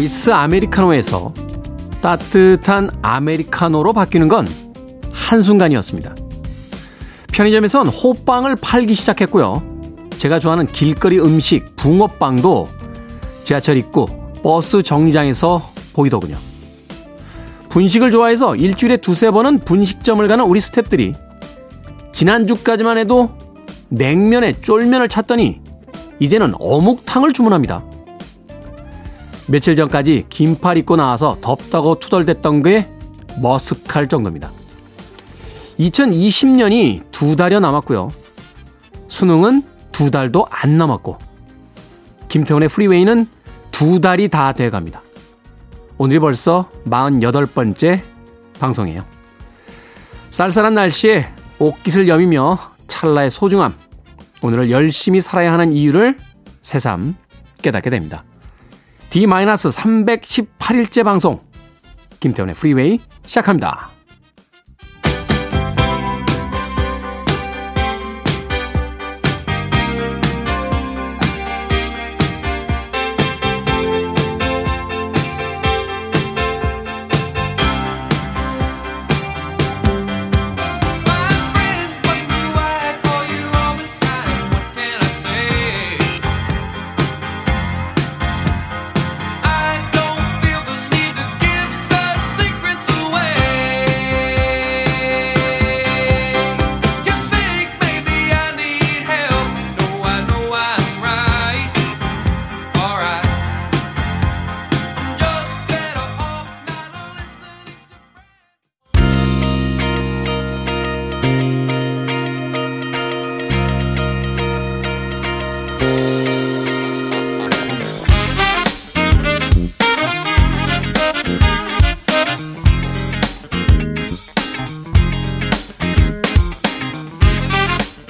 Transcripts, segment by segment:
아이스 아메리카노에서 따뜻한 아메리카노로 바뀌는 건 한순간이었습니다. 편의점에선 호빵을 팔기 시작했고요. 제가 좋아하는 길거리 음식 붕어빵도 지하철 입구 버스 정류장에서 보이더군요. 분식을 좋아해서 일주일에 두세 번은 분식점을 가는 우리 스탭들이 지난주까지만 해도 냉면에 쫄면을 찾더니 이제는 어묵탕을 주문합니다. 며칠 전까지 긴팔 입고 나와서 덥다고 투덜댔던 게 머쓱할 정도입니다. 2020년이 두 달여 남았고요. 수능은 두 달도 안 남았고 김태훈의 프리웨이는 두 달이 다 돼갑니다. 오늘이 벌써 48번째 방송이에요. 쌀쌀한 날씨에 옷깃을 여미며 찰나의 소중함, 오늘을 열심히 살아야 하는 이유를 새삼 깨닫게 됩니다. D-318일째 방송 김태훈의 프리웨이 시작합니다.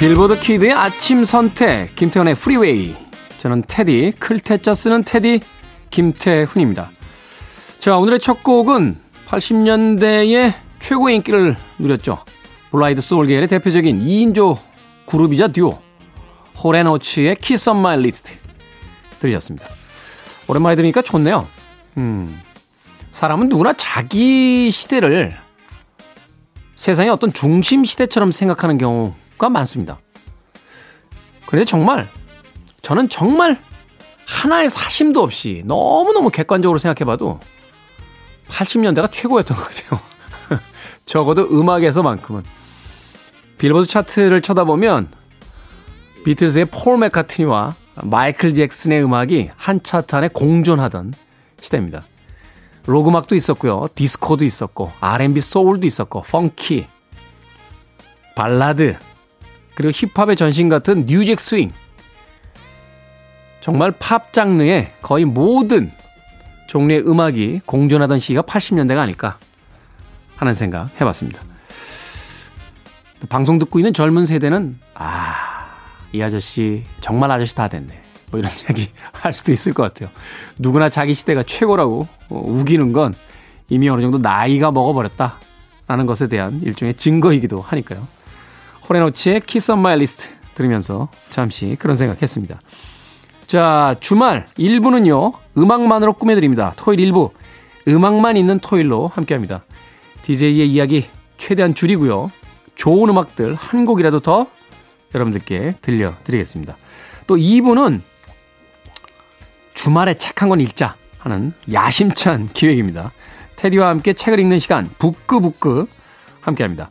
빌보드 kid의 아침 선택, 김태훈의 프리웨이. 저는 테디, 클 태 자 쓰는 테디, 김태훈입니다. 자, 오늘의 첫 곡은 80년대의 최고의 인기를 누렸죠. blue-eyed soul 계열의 대표적인 2인조 그룹이자 듀오, 홀 앤 오츠의 Kiss on My List 들으셨습니다. 오랜만에 들으니까 좋네요. 음, 사람은 누구나 자기 시대를 세상의 어떤 중심 시대처럼 생각하는 경우 가 많습니다. 그런데 정말 저는 정말 하나의 사심도 없이 너무너무 객관적으로 생각해봐도 80년대가 최고였던 것 같아요. 적어도 음악에서만큼은. 빌보드 차트를 쳐다보면 비틀즈의 폴 맥카트니와 마이클 잭슨의 음악이 한 차트 안에 공존하던 시대입니다. 록 음악도 있었고요. 디스코도 있었고, R&B 소울도 있었고, funky, 발라드, 그리고 힙합의 전신 같은 new jack swing. 정말 팝 장르의 거의 모든 종류의 음악이 공존하던 시기가 80년대가 아닐까 하는 생각 해봤습니다. 방송 듣고 있는 젊은 세대는 아, 이 아저씨 정말 아저씨 다 됐네. 뭐 이런 이야기 할 수도 있을 것 같아요. 누구나 자기 시대가 최고라고 우기는 건 이미 어느 정도 나이가 먹어버렸다. 라는 것에 대한 일종의 증거이기도 하니까요. 홀 앤 오츠의 Kiss on My List 들으면서 잠시 그런 생각했습니다. 자, 주말 1부는요. 음악만으로 꾸며드립니다. 토요일 1부 음악만 있는 토요일로 함께합니다. DJ의 이야기 최대한 줄이고요. 좋은 음악들 한 곡이라도 더 여러분들께 들려드리겠습니다. 또 2부는 주말에 책 한 권 읽자 하는 야심찬 기획입니다. 테디와 함께 책을 읽는 시간 북끄북끄 함께합니다.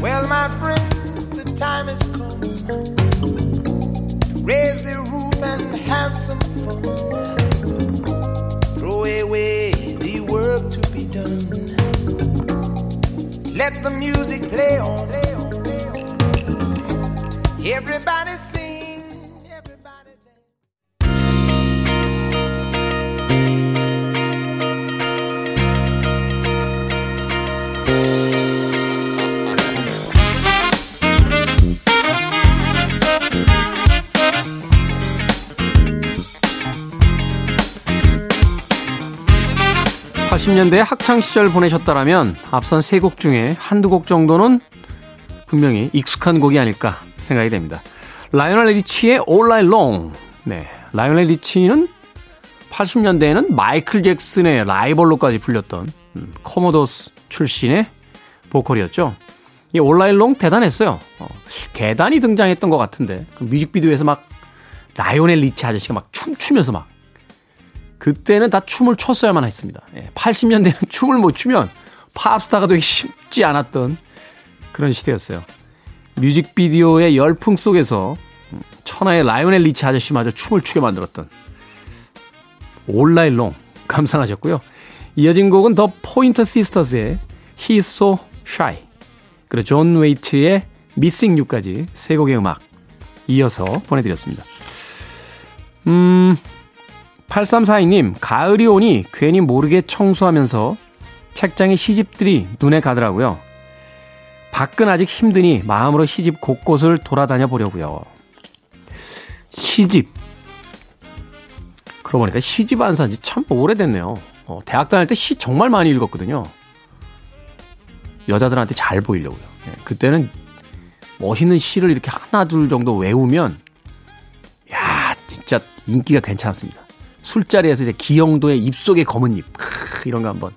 Well, my friends, the time has come raise the roof and have some fun. Throw away the work to be done. Let the music play on. Everybody's 80년대 학창 시절 보내셨다라면 앞선 세 곡 중에 한두 곡 정도는 분명히 익숙한 곡이 아닐까 생각이 됩니다. 라이오넬 리치의 All Night Long. 네. 라이오넬 리치는 80년대에는 마이클 잭슨의 라이벌로까지 불렸던 음, 코모도스 출신의 보컬이었죠. 이 All Night Long 대단했어요. 어, 계단이 등장했던 것 같은데 그 뮤직비디오에서 막 라이오넬 리치 아저씨가 막 춤추면서 막 그때는 다 춤을 췄어야만 했습니다. 80년대는 춤을 못 추면 팝스타가 되기 쉽지 않았던 그런 시대였어요. 뮤직비디오의 열풍 속에서 천하의 라이오넬 리치 아저씨마저 춤을 추게 만들었던 All Night Long 감상하셨고요. 이어진 곡은 더 포인터 시스터즈의 He's So Shy 그리고 존 웨이트의 Missing You까지 세 곡의 음악 이어서 보내드렸습니다. 음... 8342님, 가을이 오니 괜히 모르게 청소하면서 책장에 시집들이 눈에 가더라고요. 밖은 아직 힘드니 마음으로 시집 곳곳을 돌아다녀 보려고요. 시집. 그러고 보니까 시집 안 산지 참 오래됐네요. 어, 대학 다닐 때 시 정말 많이 읽었거든요. 여자들한테 잘 보이려고요. 예, 그때는 멋있는 시를 이렇게 하나 둘 정도 외우면 야 진짜 인기가 괜찮았습니다. 술자리에서 이제 기영도의 입속의 검은 잎 크, 이런 거 한번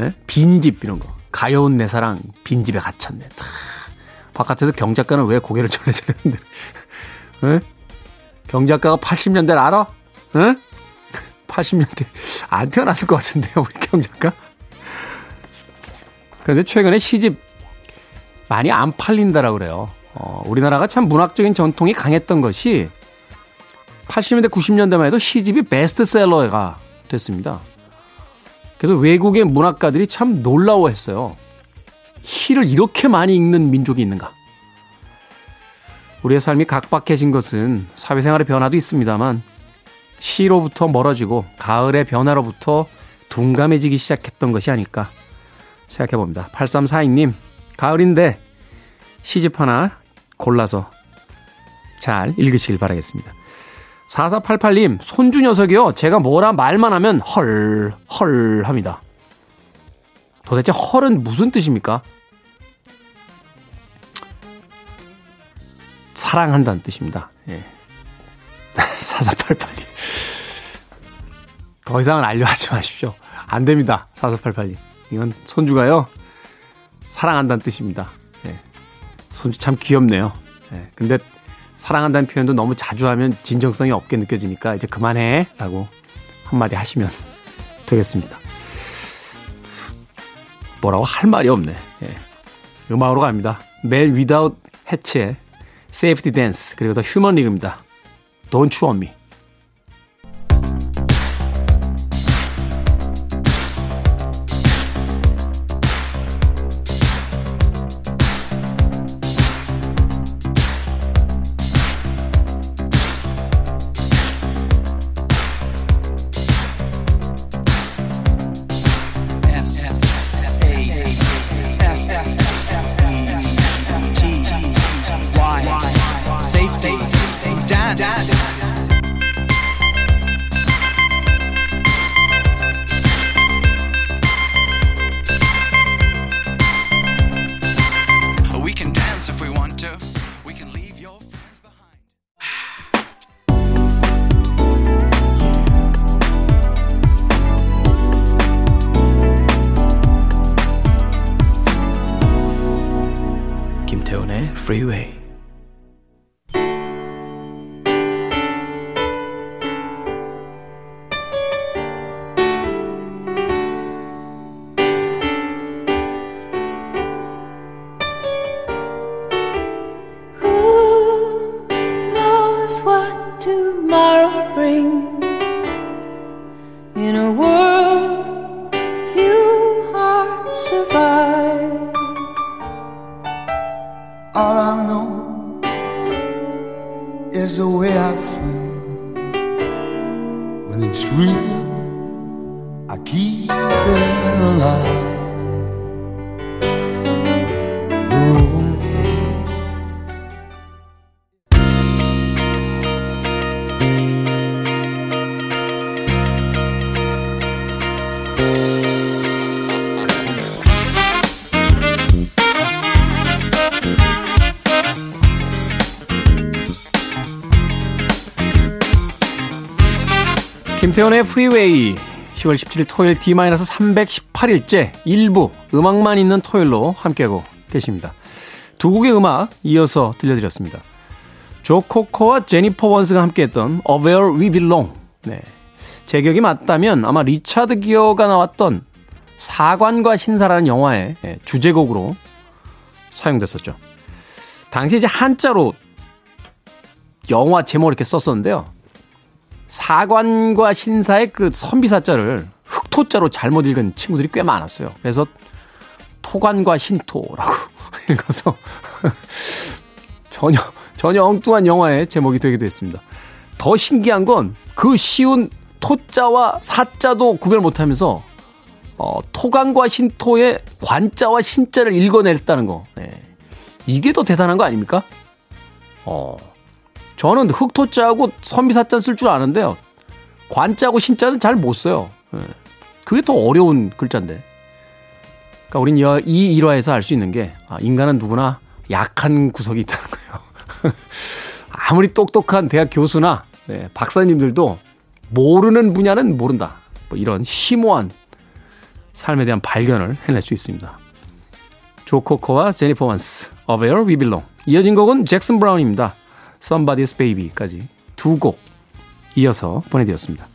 예? 빈집 이런 거 가여운 내 사랑 빈집에 갇혔네. 다. 바깥에서 경작가는 왜 고개를 절레절레 흔들? 예? 경작가가 80년대를 알아? 예? 80년대 안 태어났을 것 같은데요, 우리 경작가? 그런데 최근에 시집 많이 안 팔린다라고 그래요. 어, 우리나라가 참 문학적인 전통이 강했던 것이 80년대, 90년대만 해도 시집이 베스트셀러가 됐습니다. 그래서 외국의 문학가들이 참 놀라워했어요. 시를 이렇게 많이 읽는 민족이 있는가? 우리의 삶이 각박해진 것은 사회생활의 변화도 있습니다만 시로부터 멀어지고 가을의 변화로부터 둔감해지기 시작했던 것이 아닐까 생각해 봅니다. 8342님, 가을인데 시집 하나 골라서 잘 읽으시길 바라겠습니다. 4488님, 손주 녀석이요. 제가 뭐라 말만 하면 헐, 헐 합니다. 도대체 헐은 무슨 뜻입니까? 사랑한다는 뜻입니다. 예. 4488님. 더 이상은 알려하지 마십시오. 안 됩니다. 4488님. 이건 손주가요. 사랑한다는 뜻입니다. 예. 손주 참 귀엽네요. 예. 근데 사랑한다는 표현도 너무 자주 하면 진정성이 없게 느껴지니까 이제 그만해 라고 한마디 하시면 되겠습니다. 뭐라고 할 말이 없네. 예. 음악으로 갑니다. 멜 위다웃 해치의 세이프티 댄스 그리고 더 휴먼 리그입니다. Don't you want me. Thrill, I keep it alive. 김태훈의 프리웨이 10월 17일 토요일 D-318일째 일부 음악만 있는 토요일로 함께하고 계십니다. 두 곡의 음악 이어서 들려드렸습니다. 조 코커와 제니퍼 원스가 함께했던 Up Where We Belong. 네. 제 기억이 맞다면 아마 리차드 기어가 나왔던 사관과 신사라는 영화의 예, 주제곡으로 사용됐었죠. 당시 이제 한자로 영화 제목을 이렇게 썼었는데요. 사관과 신사의 그 선비사자를 흑토자로 잘못 읽은 친구들이 꽤 많았어요. 그래서 토관과 신토라고 읽어서 전혀 전혀 엉뚱한 영화의 제목이 되기도 했습니다. 더 신기한 건 그 쉬운 토자와 사자도 구별 못하면서 어, 토관과 신토의 관자와 신자를 읽어냈다는 거. 네. 이게 더 대단한 거 아닙니까? 어. 저는 흑토자하고 선비사자 쓸 줄 아는데요. 관자하고 신자는 잘 못 써요. 예. 그게 더 어려운 글자인데. 그러니까 우린 이 일화에서 알 수 있는 게 아, 인간은 누구나 약한 구석이 있다는 거예요. 아무리 똑똑한 대학 교수나 네, 박사님들도 모르는 분야는 모른다. 뭐 이런 심오한 삶에 대한 발견을 해낼 수 있습니다. 조코코와 제니퍼 Of Where We Belong. 이어진 곡은 잭슨 브라운입니다. Somebody's Baby까지 두 곡 이어서 보내드렸습니다.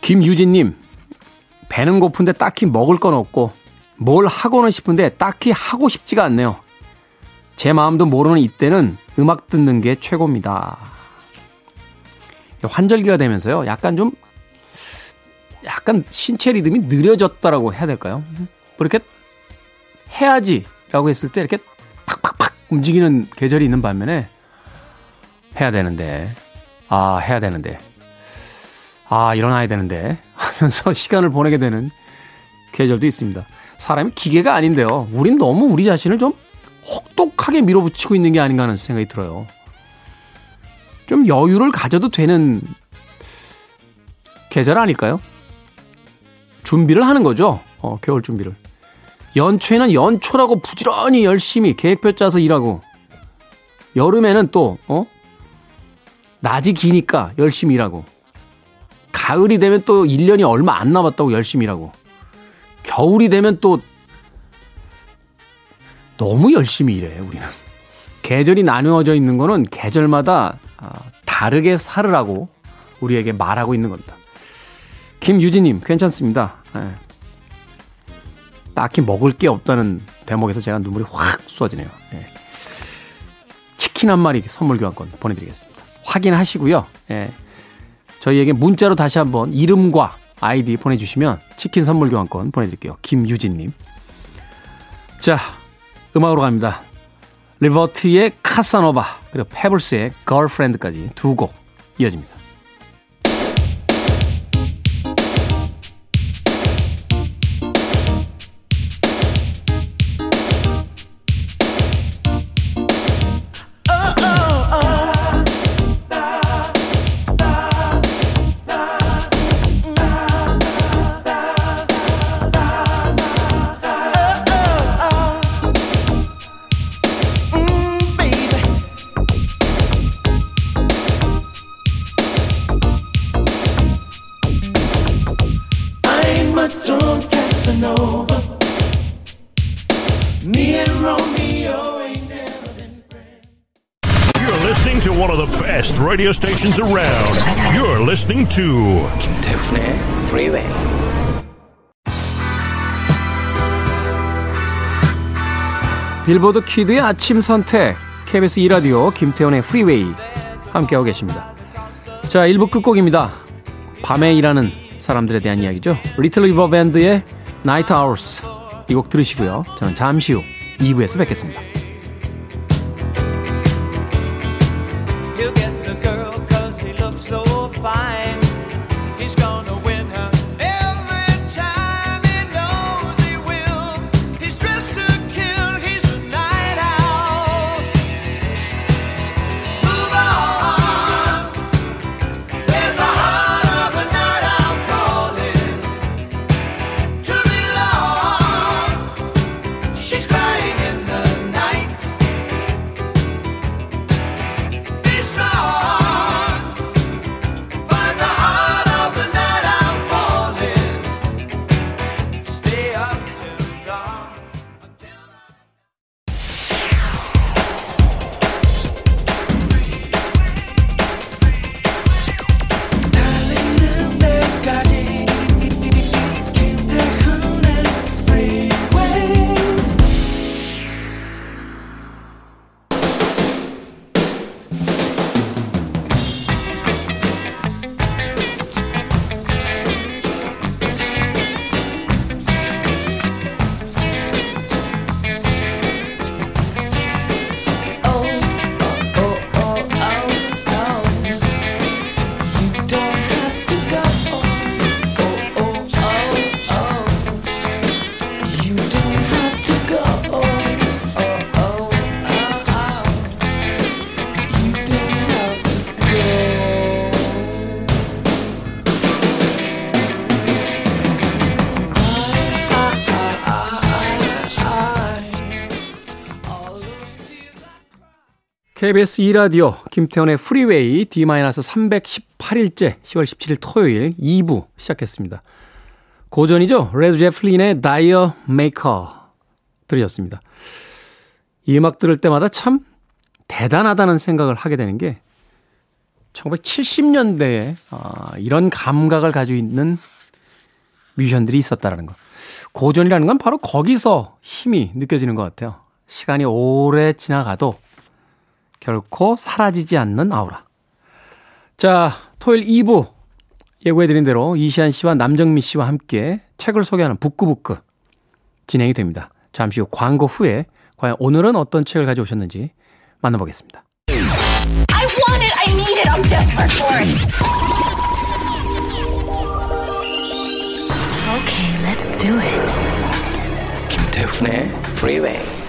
김유진님, 배는 고픈데 딱히 먹을 건 없고 뭘 하고는 싶은데 딱히 하고 싶지가 않네요. 제 마음도 모르는 이때는 음악 듣는 게 최고입니다. 환절기가 되면서요, 약간 좀, 약간 신체 리듬이 느려졌다라고 해야 될까요? 뭐 이렇게 해야지라고 했을 때 이렇게 움직이는 계절이 있는 반면에 해야 되는데, 아, 해야 되는데, 아, 일어나야 되는데 하면서 시간을 보내게 되는 계절도 있습니다. 사람이 기계가 아닌데요. 우린 너무 우리 자신을 좀 혹독하게 밀어붙이고 있는 게 아닌가 하는 생각이 들어요. 좀 여유를 가져도 되는 계절 아닐까요? 준비를 하는 거죠. 어, 겨울 준비를. 연초에는 연초라고 부지런히 열심히 계획표 짜서 일하고 여름에는 또 어? 낮이 기니까 열심히 일하고 가을이 되면 또 1년이 얼마 안 남았다고 열심히 일하고 겨울이 되면 또 너무 열심히 일해 우리는 계절이 나누어져 있는 거는 계절마다 아, 다르게 살으라고 우리에게 말하고 있는 겁니다. 김유진님 괜찮습니다. 네. 딱히 먹을 게 없다는 대목에서 제가 눈물이 확 쏟아지네요. 네. 치킨 한 마리 선물 교환권 보내드리겠습니다. 확인하시고요. 네. 저희에게 문자로 다시 한번 이름과 아이디 보내주시면 치킨 선물 교환권 보내드릴게요. 김유진님. 자, 음악으로 갑니다. 리버트의 카사노바 그리고 페블스의 걸프렌드까지 두 곡 이어집니다. Radio stations around. You're listening to 김태훈의 Freeway. 빌보드 Kid의 아침 선택 KBS 2 라디오 김태훈의 프리웨이 함께하고 계십니다. 자 1부 끝곡입니다. 밤에 일하는 사람들에 대한 이야기죠. 리틀 리버 밴드의 Night Owls 이 곡 들으시고요. 저는 잠시 후 2부에서 뵙겠습니다. KBS 2라디오 김태훈의 프리웨이 D-318일째 10월 17일 토요일 2부 시작했습니다. 고전이죠. 레드 제플린의 D'yer Mak'er 들으셨습니다. 이 음악 들을 때마다 참 대단하다는 생각을 하게 되는 게 1970년대에 아, 이런 감각을 가지고 있는 뮤지션들이 있었다라는 거. 고전이라는 건 바로 거기서 힘이 느껴지는 것 같아요. 시간이 오래 지나가도 결코 사라지지 않는 아우라. 자, 토요일 2부 예고해드린 대로 이시안 씨와 남정미 씨와 함께 책을 소개하는 북구북구 진행이 됩니다. 잠시 후 광고 후에 과연 오늘은 어떤 책을 가져오셨는지 만나보겠습니다. I want it. I need it. I'm desperate for it. Okay, let's do it. 김태훈의 Freeway.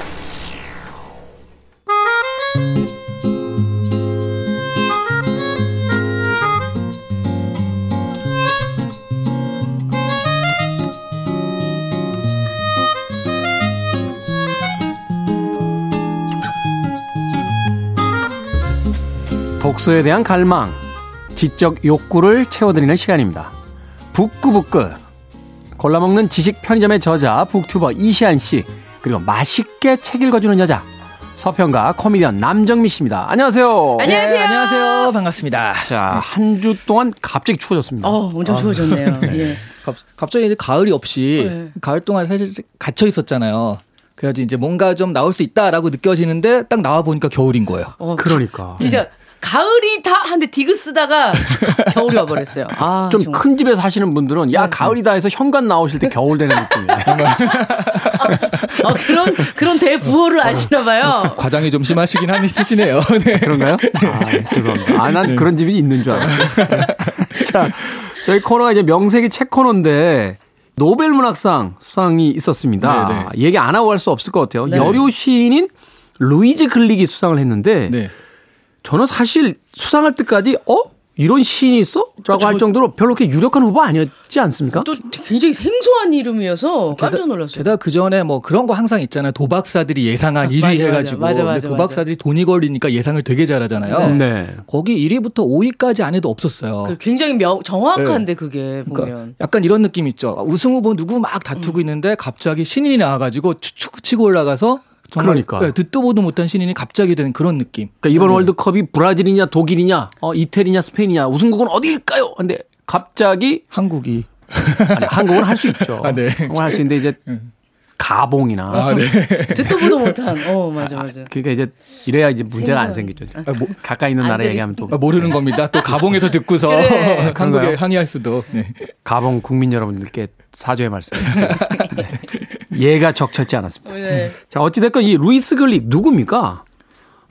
독서에 대한 갈망, 지적 욕구를 채워드리는 시간입니다. 북구북구. 골라먹는 지식 편의점의 저자, 북튜버 이시안 씨, 그리고 맛있게 책 읽어주는 여자, 서평가 코미디언 남정미 씨입니다. 안녕하세요. 안녕하세요. 네, 안녕하세요. 반갑습니다. 자, 한 주 동안 갑자기 추워졌습니다. 어, 엄청 추워졌네요. 예. 갑, 갑자기 이제 가을이 없이 네. 가을 동안 사실 갇혀 있었잖아요. 그래가지고 이제 뭔가 좀 나올 수 있다라고 느껴지는데 딱 나와 보니까 겨울인 거예요. 어, 그러니까. 진짜 가을이 다 한데 디그 쓰다가 겨울이 와버렸어요. 아, 좀. 큰 집에 사시는 분들은 야 가을이다 해서 현관 나오실 때 겨울 되는 느낌이에요. 어, 그런 그런 대부호를 아시나 봐요. 과장이 좀 심하시긴 하시네요. 네. 그런가요? 아, 네, 죄송합니다. 아, 난 그런 집이 있는 줄 알았어요. 자, 저희 코너가 이제 명색이 책 코너인데 노벨 문학상 수상이 있었습니다. 네, 네. 얘기 안 하고 할수 없을 것 같아요. 네. 여류 시인인 루이즈 글릭이 수상을 했는데 네. 저는 사실 수상할 때까지 어? 이런 시인이 있어? 라고 할 정도로 별로 그렇게 유력한 후보 아니었지 않습니까? 또 굉장히 생소한 이름이어서 깜짝 놀랐어요. 게다가 그 전에 뭐 그런 거 항상 있잖아요. 도박사들이 예상한 1위 맞아, 해가지고. 맞아, 맞아, 근데 도박사들이 돈이 걸리니까 예상을 되게 잘하잖아요. 네. 거기 1위부터 5위까지 안 해도 없었어요. 그 굉장히 명, 정확한데 그게 보면. 그러니까 약간 이런 느낌 있죠. 우승 후보 누구 막 다투고 있는데 갑자기 신인이 나와가지고 추축 치고 올라가서 그러니까. 네, 듣도 보도 못한 신인이 갑자기 되는 그런 느낌. 그러니까 이번 월드컵이 브라질이냐 독일이냐 어, 이태리냐 스페인이냐 우승국은 어디일까요? 근데 갑자기 한국이 아니, 한국은 할 수 있죠. 아, 네. 한국은 할 수 있는데 이제 가봉이나 아, 네. 듣도 보도 못한. 어, 맞아, 맞아. 그러니까 이제 이래야 이제 문제가 안 생기죠. 뭐- 가까이 있는 안 나라 얘기하면 또 아, 모르는 겁니다. 또 가봉에서 듣고서 그래. 한국에? 항의할 수도. 네. 가봉 국민 여러분들께 사죄의 말씀드리겠습니다. 네. 예가 적절치 않았습니다. 네. 자 어찌됐건 이 루이즈 글릭 누굽니까?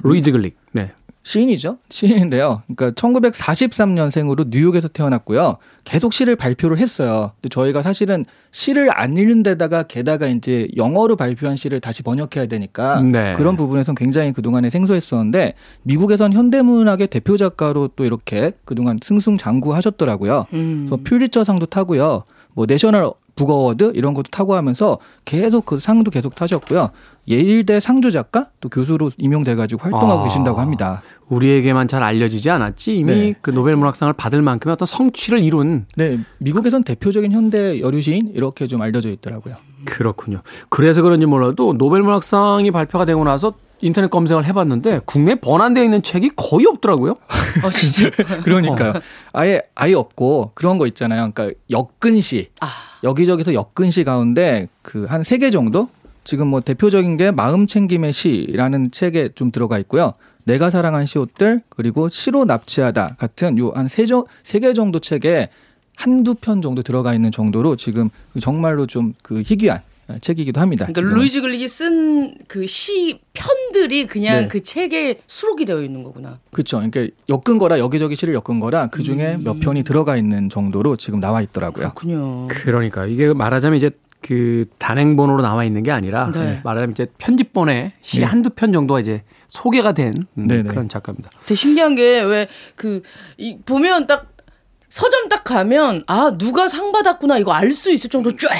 루이즈 글릭. 네. 시인이죠. 시인인데요. 그러니까 1943년생으로 뉴욕에서 태어났고요. 계속 시를 발표를 했어요. 근데 저희가 사실은 시를 안 읽는 데다가 게다가 이제 영어로 발표한 시를 다시 번역해야 되니까 네. 그런 부분에선 굉장히 그동안에 생소했었는데 미국에선 현대문학의 대표 작가로 또 이렇게 그동안 승승장구하셨더라고요. 음. 그래서 퓰리처상도 타고요. 뭐 National Book Award 이런 것도 타고 하면서 계속 그 상도 계속 타셨고요. 예일대 상주 작가 또 교수로 임용돼 가지고 활동하고 아. 계신다고 합니다. 우리에게만 잘 알려지지 않았지 이미 네. 그 노벨 문학상을 받을 만큼의 어떤 성취를 이룬 네, 미국에선 대표적인 현대 여류시인 이렇게 좀 알려져 있더라고요. 그렇군요. 그래서 그런지 몰라도 노벨 문학상이 발표가 되고 나서 인터넷 검색을 해봤는데 국내 번안되어 있는 책이 거의 없더라고요. 어, 진짜. 그러니까요. 아예 아예 없고 그런 거 있잖아요. 그러니까 역근시 아. 여기저기서 역근시 가운데 그 한 세 개 정도 지금 뭐 대표적인 게 마음 챙김의 시라는 책에 좀 들어가 있고요. 내가 사랑한 시옷들 그리고 시로 납치하다 같은 요 한 세 개 정도 책에 한두 편 정도 들어가 있는 정도로 지금 정말로 좀 그 희귀한 책이기도 합니다. 그러니까. 루이즈 글릭이 쓴 그 시 편들이 그냥 네. 그 책에 수록이 되어 있는 거구나. 그렇죠. 그러니까 엮은 거라 여기저기 시를 엮은 거라 그 중에 음. 몇 편이 들어가 있는 정도로 지금 나와 있더라고요. 그렇군요. 그러니까 이게 말하자면 이제 그 단행본으로 나와 있는 게 아니라 네. 말하자면 이제 편집본에 시 네. 한두 편 정도가 이제 소개가 된 음, 네네. 그런 작가입니다. 되게 신기한 게 왜그이 보면 딱 서점 딱 가면 아 누가 상 받았구나 이거 알 수 있을 정도로 쫙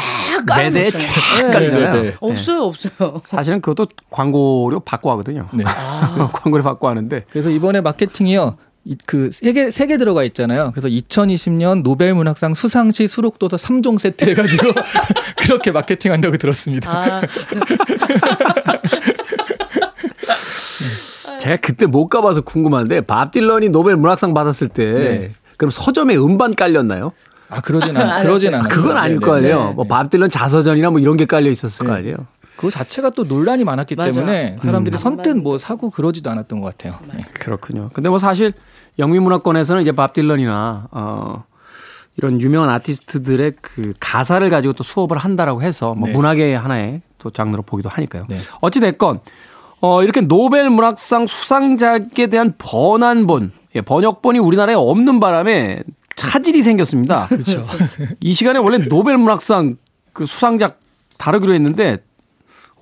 깔아놓잖아요. 매대에 쫙 네. 깔리잖아요. 네, 네. 없어요, 없어요. 사실은 그것도 광고료 받고 하거든요. 네. 광고를 받고 하는데 그래서 이번에 마케팅이요. 그세개 세 개 들어가 있잖아요. 그래서 2020년 노벨 문학상 수상시 수록도서 3종 세트 해가지고 그렇게 마케팅한다고 들었습니다. 아, 제가 그때 못 가봐서 궁금한데 밥 딜런이 노벨 문학상 받았을 때 네. 그럼 서점에 음반 깔렸나요? 아 그러진 않 그러진 않아요. 그건 아닐 네, 거 네, 아니에요. 네. 뭐밥 딜런 자서전이나 뭐 이런 게 깔려 있었을 거 네. 아니에요. 그거 자체가 또 논란이 많았기 맞아. 때문에 사람들이 음. 선뜻 뭐 사고 그러지도 않았던 것 같아요. 네. 그렇군요. 근데 뭐 사실 영미 문화권에서는 이제 밥 딜런이나 어 이런 유명한 아티스트들의 그 가사를 가지고 또 수업을 한다라고 해서 뭐 네. 문학의 하나의 또 장르로 보기도 하니까요. 네. 어찌 됐건 어 이렇게 노벨 문학상 수상작에 대한 번안본, 예, 번역본이 우리나라에 없는 바람에 차질이 생겼습니다. 그렇죠. 이 시간에 원래 노벨 문학상 그 수상작 다루기로 했는데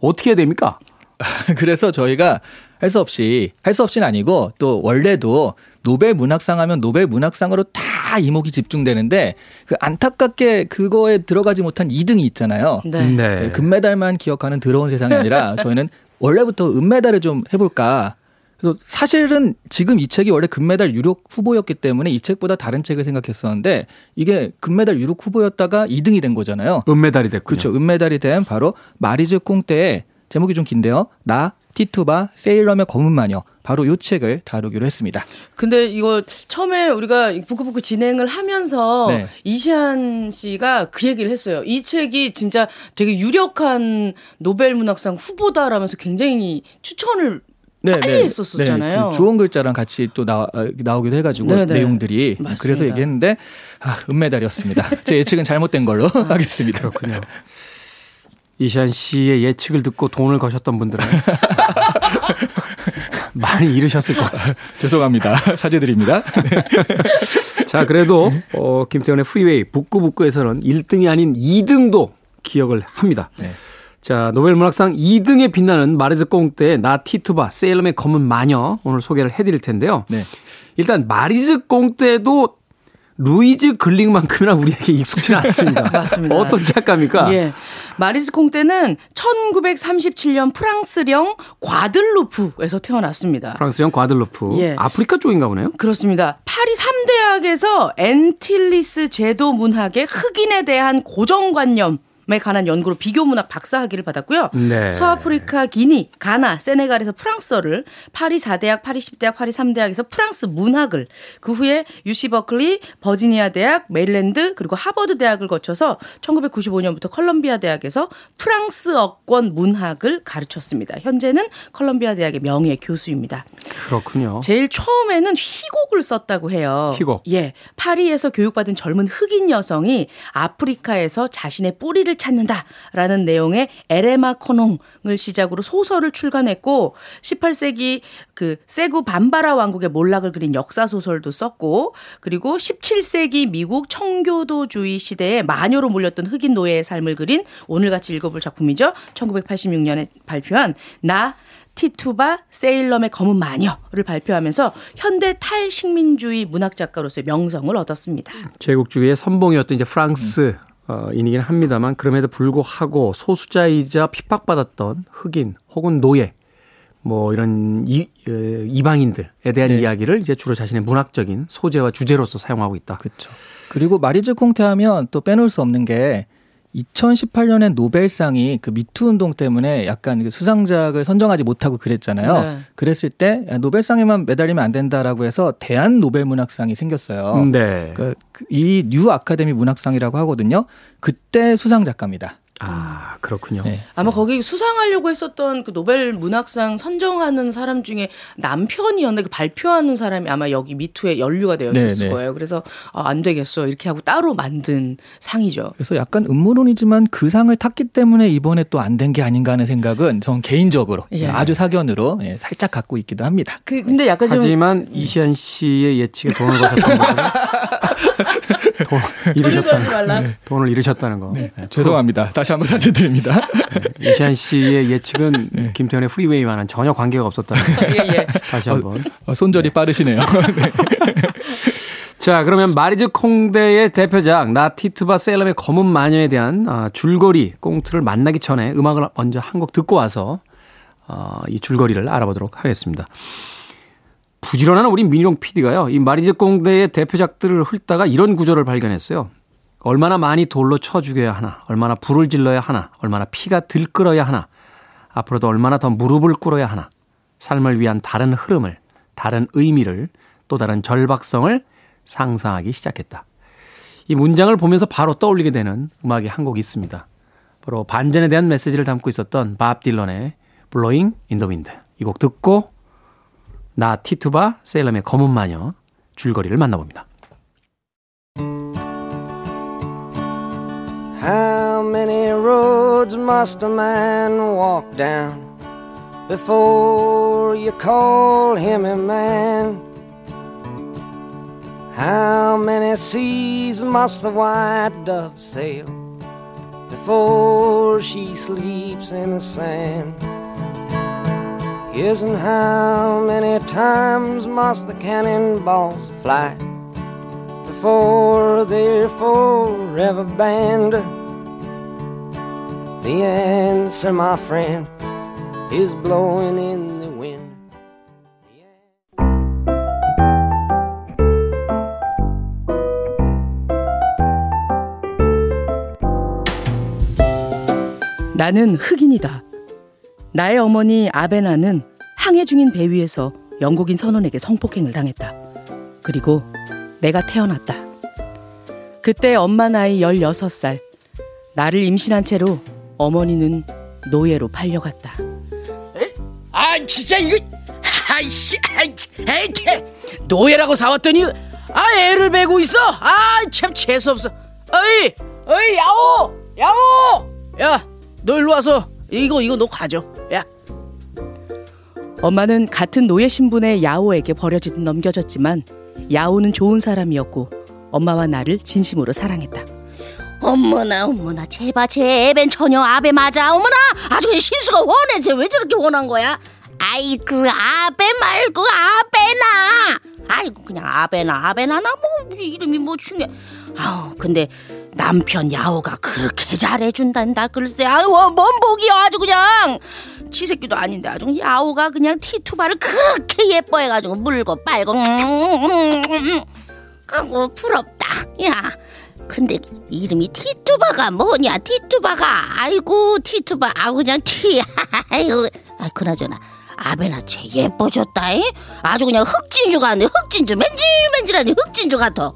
어떻게 해야 됩니까? 그래서 저희가 할 수 없이 할 수 없이는 아니고 또 원래도 노벨 문학상 하면 노벨 문학상으로 다 이목이 집중되는데 그 안타깝게 그거에 들어가지 못한 2등이 있잖아요. 네. 네, 금메달만 기억하는 더러운 세상이 아니라 저희는 원래부터 은메달을 좀 해볼까. 그래서 사실은 지금 이 책이 원래 금메달 유력 후보였기 때문에 이 책보다 다른 책을 생각했었는데 이게 금메달 유력 후보였다가 2등이 된 거잖아요. 은메달이 됐군요. 그렇죠. 은메달이 된 바로 마리즈 꽁떼의 제목이 좀 긴데요. 나 티투바 세일럼의 검은 마녀. 바로 요 책을 다루기로 했습니다. 근데 이거 처음에 우리가 부크부크 진행을 하면서 네. 이시안 씨가 그 얘기를 했어요. 이 책이 진짜 되게 유력한 노벨 문학상 후보다라면서 굉장히 추천을 빨리 했었었잖아요. 그 주원 글자랑 같이 또 나, 어, 나오기도 해가지고 네, 네. 내용들이 맞습니다. 그래서 얘기했는데 아, 은메달이었습니다. 제 예측은 잘못된 걸로 하겠습니다. 그렇군요. 이시안 씨의 예측을 듣고 돈을 거셨던 분들은 많이 잃으셨을 것 같습니다. 죄송합니다. 사죄드립니다. 자, 그래도 어, 김태훈의 프리웨이 북구북구에서는 1등이 아닌 2등도 기억을 합니다. 네. 자, 노벨 문학상 2등에 빛나는 마리즈 꽁데의 나 티투바 세일럼의 검은 마녀 오늘 소개를 해드릴 텐데요. 네. 일단 마리즈 꽁데도 루이즈 글릭만큼이나 우리에게 익숙지는 않습니다. 맞습니다. 어떤 작가입니까? 예. 마리즈 콩데는 1937년 프랑스령 과들루프에서 태어났습니다. 프랑스령 과들루프. 예. 아프리카 쪽인가 보네요. 그렇습니다. 파리 3대학에서 앤틸리스 제도 문학의 흑인에 대한 고정관념 에 관한 연구로 비교 문학 박사 학위를 받았고요. 네. 서아프리카, 기니, 가나, 세네갈에서 프랑스어를, 파리 4대학, 파리 10대학, 파리 3대학에서 프랑스 문학을, 그 후에 UC 버클리, 버지니아 대학, 메릴랜드, 그리고 하버드 대학을 거쳐서 1995년부터 컬럼비아 대학에서 프랑스어권 문학을 가르쳤습니다. 현재는 컬럼비아 대학의 명예 교수입니다. 그렇군요. 제일 처음에는 희곡을 썼다고 해요. 희곡. 예. 파리에서 교육받은 젊은 흑인 여성이 아프리카에서 자신의 뿌리를 찾는다라는 내용의 에레마 코농을 시작으로 소설을 출간했고 18세기 그 세구 밤바라 왕국의 몰락을 그린 역사 소설도 썼고 그리고 17세기 미국 청교도주의 시대에 마녀로 몰렸던 흑인 노예의 삶을 그린 오늘 같이 읽어볼 작품이죠. 1986년에 발표한 나 티투바 세일럼의 검은 마녀를 발표하면서 현대 탈식민주의 문학 작가로서의 명성을 얻었습니다. 제국주의의 선봉이었던 이제 프랑스 어, 인이긴 합니다만 그럼에도 불구하고 소수자이자 핍박받았던 흑인 혹은 노예 뭐 이런 이, 어, 이방인들에 대한 네. 이야기를 이제 주로 자신의 문학적인 소재와 주제로서 사용하고 있다. 그렇죠. 그리고 마리즈 콩테 하면 또 빼놓을 수 없는 게 2018년에 노벨상이 그 미투 운동 때문에 약간 그 수상작을 선정하지 못하고 그랬잖아요. 네. 그랬을 때 야, 노벨상에만 매달리면 안 된다라고 해서 대한 노벨 문학상이 생겼어요. 네. 그, 이뉴 아카데미 문학상이라고 하거든요. 그때 수상 작가입니다. 아 그렇군요. 네. 아마 거기 수상하려고 했었던 그 노벨 문학상 선정하는 사람 중에 남편이었는데 그 발표하는 사람이 아마 여기 미투에 연루가 되어 있었을 네, 네. 거예요. 그래서 아, 안 되겠어 이렇게 하고 따로 만든 상이죠. 그래서 약간 음모론이지만 그 상을 탔기 때문에 이번에 또 안 된 게 아닌가 하는 생각은 전 개인적으로 예. 아주 사견으로 예, 살짝 갖고 있기도 합니다. 그 근데 약간 좀 하지만 이시안 씨의 예측에 돈을 거셨던 분들은 돈 잃으셨다는 거. 말라. 돈을 잃으셨다는 거. 네. 죄송합니다. 다시 한번 사죄드립니다. 이시안 씨의 예측은 김태현의 프리웨이와는 전혀 관계가 없었다는 거. 예, 예. 다시 한번. 어, 손절이 빠르시네요. 네. 자, 그러면 마리즈 콩데의 대표작 나 티투바 셀럽의 검은 마녀에 대한 아, 줄거리 꽁트를 만나기 전에 음악을 먼저 한 곡 듣고 와서 어, 이 줄거리를 알아보도록 하겠습니다. 부지런한 우리 민용 PD가요. 이 마리즈 콩데의 대표작들을 훑다가 이런 구조를 발견했어요. 얼마나 많이 돌로 쳐 죽여야 하나, 얼마나 불을 질러야 하나, 얼마나 피가 들끓어야 하나, 앞으로도 얼마나 더 무릎을 꿇어야 하나, 삶을 위한 다른 흐름을, 다른 의미를, 또 다른 절박성을 상상하기 시작했다. 이 문장을 보면서 바로 떠올리게 되는 음악이 한 곡 있습니다. 바로 반전에 대한 메시지를 담고 있었던 밥 딜런의 Blowing in the Wind. 이 곡 듣고 나 티투바 세일럼의 검은 마녀 줄거리를 만나봅니다. How many roads must a man walk down before you call him a man? How many seas must the white dove sail before she sleeps in the sand? Yes, and how many times must the cannonballs fly before they're forever banned? The answer, my friend, is blowing in the wind. 나는 흑인이다. 나의 어머니 아베나는 항해 중인 배 위에서 영국인 선원에게 성폭행을 당했다. 그리고 내가 태어났다. 그때 엄마 나이 16살. 나를 임신한 채로 어머니는 노예로 팔려갔다. 아 진짜 이거 아이씨 아이 에이 개 노예라고 사왔더니 아 애를 베고 있어 아 참 재수 없어 어이 어이 야오 야오 야 너 일로 와서 이거 이거 너 가져 야. 엄마는 같은 노예 신분의 야오에게 버려지듯 넘겨졌지만 야오는 좋은 사람이었고 엄마와 나를 진심으로 사랑했다. 어머나 어머나 제발 제 애벤 처녀 아베 맞아. 어머나 아주 신수가 원해. 쟤 왜 저렇게 원한 거야 아이 그 아베 말고 아베나. 아이고 그냥 아베나 아베나나 뭐 이름이 뭐 중요. 아우 근데 남편 야호가 그렇게 잘해준단다 글쎄. 아유 뭔 복이야 아주 그냥. 치새끼도 아닌데 아주 야호가 그냥 티투바를 그렇게 예뻐해가지고 물고 빨고. 아고 부럽다. 야 근데 이름이 티투바가 뭐냐 티투바가. 아이고 티투바. 아 그냥 티. 아이고 아 그나저나 아베나 쟤 예뻐졌다 이? 아주 그냥 흑진주 같네 흑진주 맨질맨질하니 흑진주 같아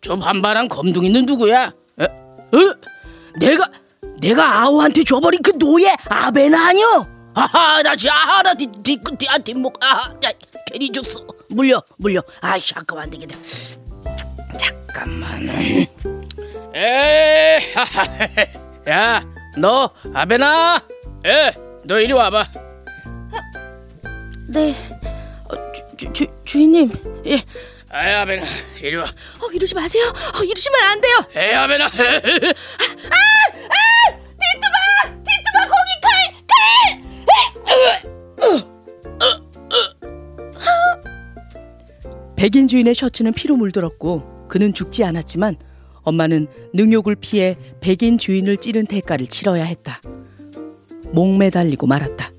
저 반반한 검둥이는 누구야? 어? 어? 내가 내가 아오한테 줘버린 그 노예 아베나 아니여 아하 나 진짜 아하 나뒤뒤아 뒷목 아하 야, 괜히 줬어. 물려 물려. 아이씨 아까워 안 되겠다. 잠깐만 에야 너 아베나? 에너 이리 와봐. 네. 어, 주, 주, 주, 주인님. 예. 아야 아베나 이리 와. 어, 이러지 마세요. 어, 이러시면 안 돼요. 에 아베나. 티투바! 티투바 거기 백인 주인의 셔츠는 피로 물들었고 그는 죽지 않았지만 엄마는 능욕을 피해 백인 주인을 찌른 대가를 치러야 했다. 목매달리고 말았다.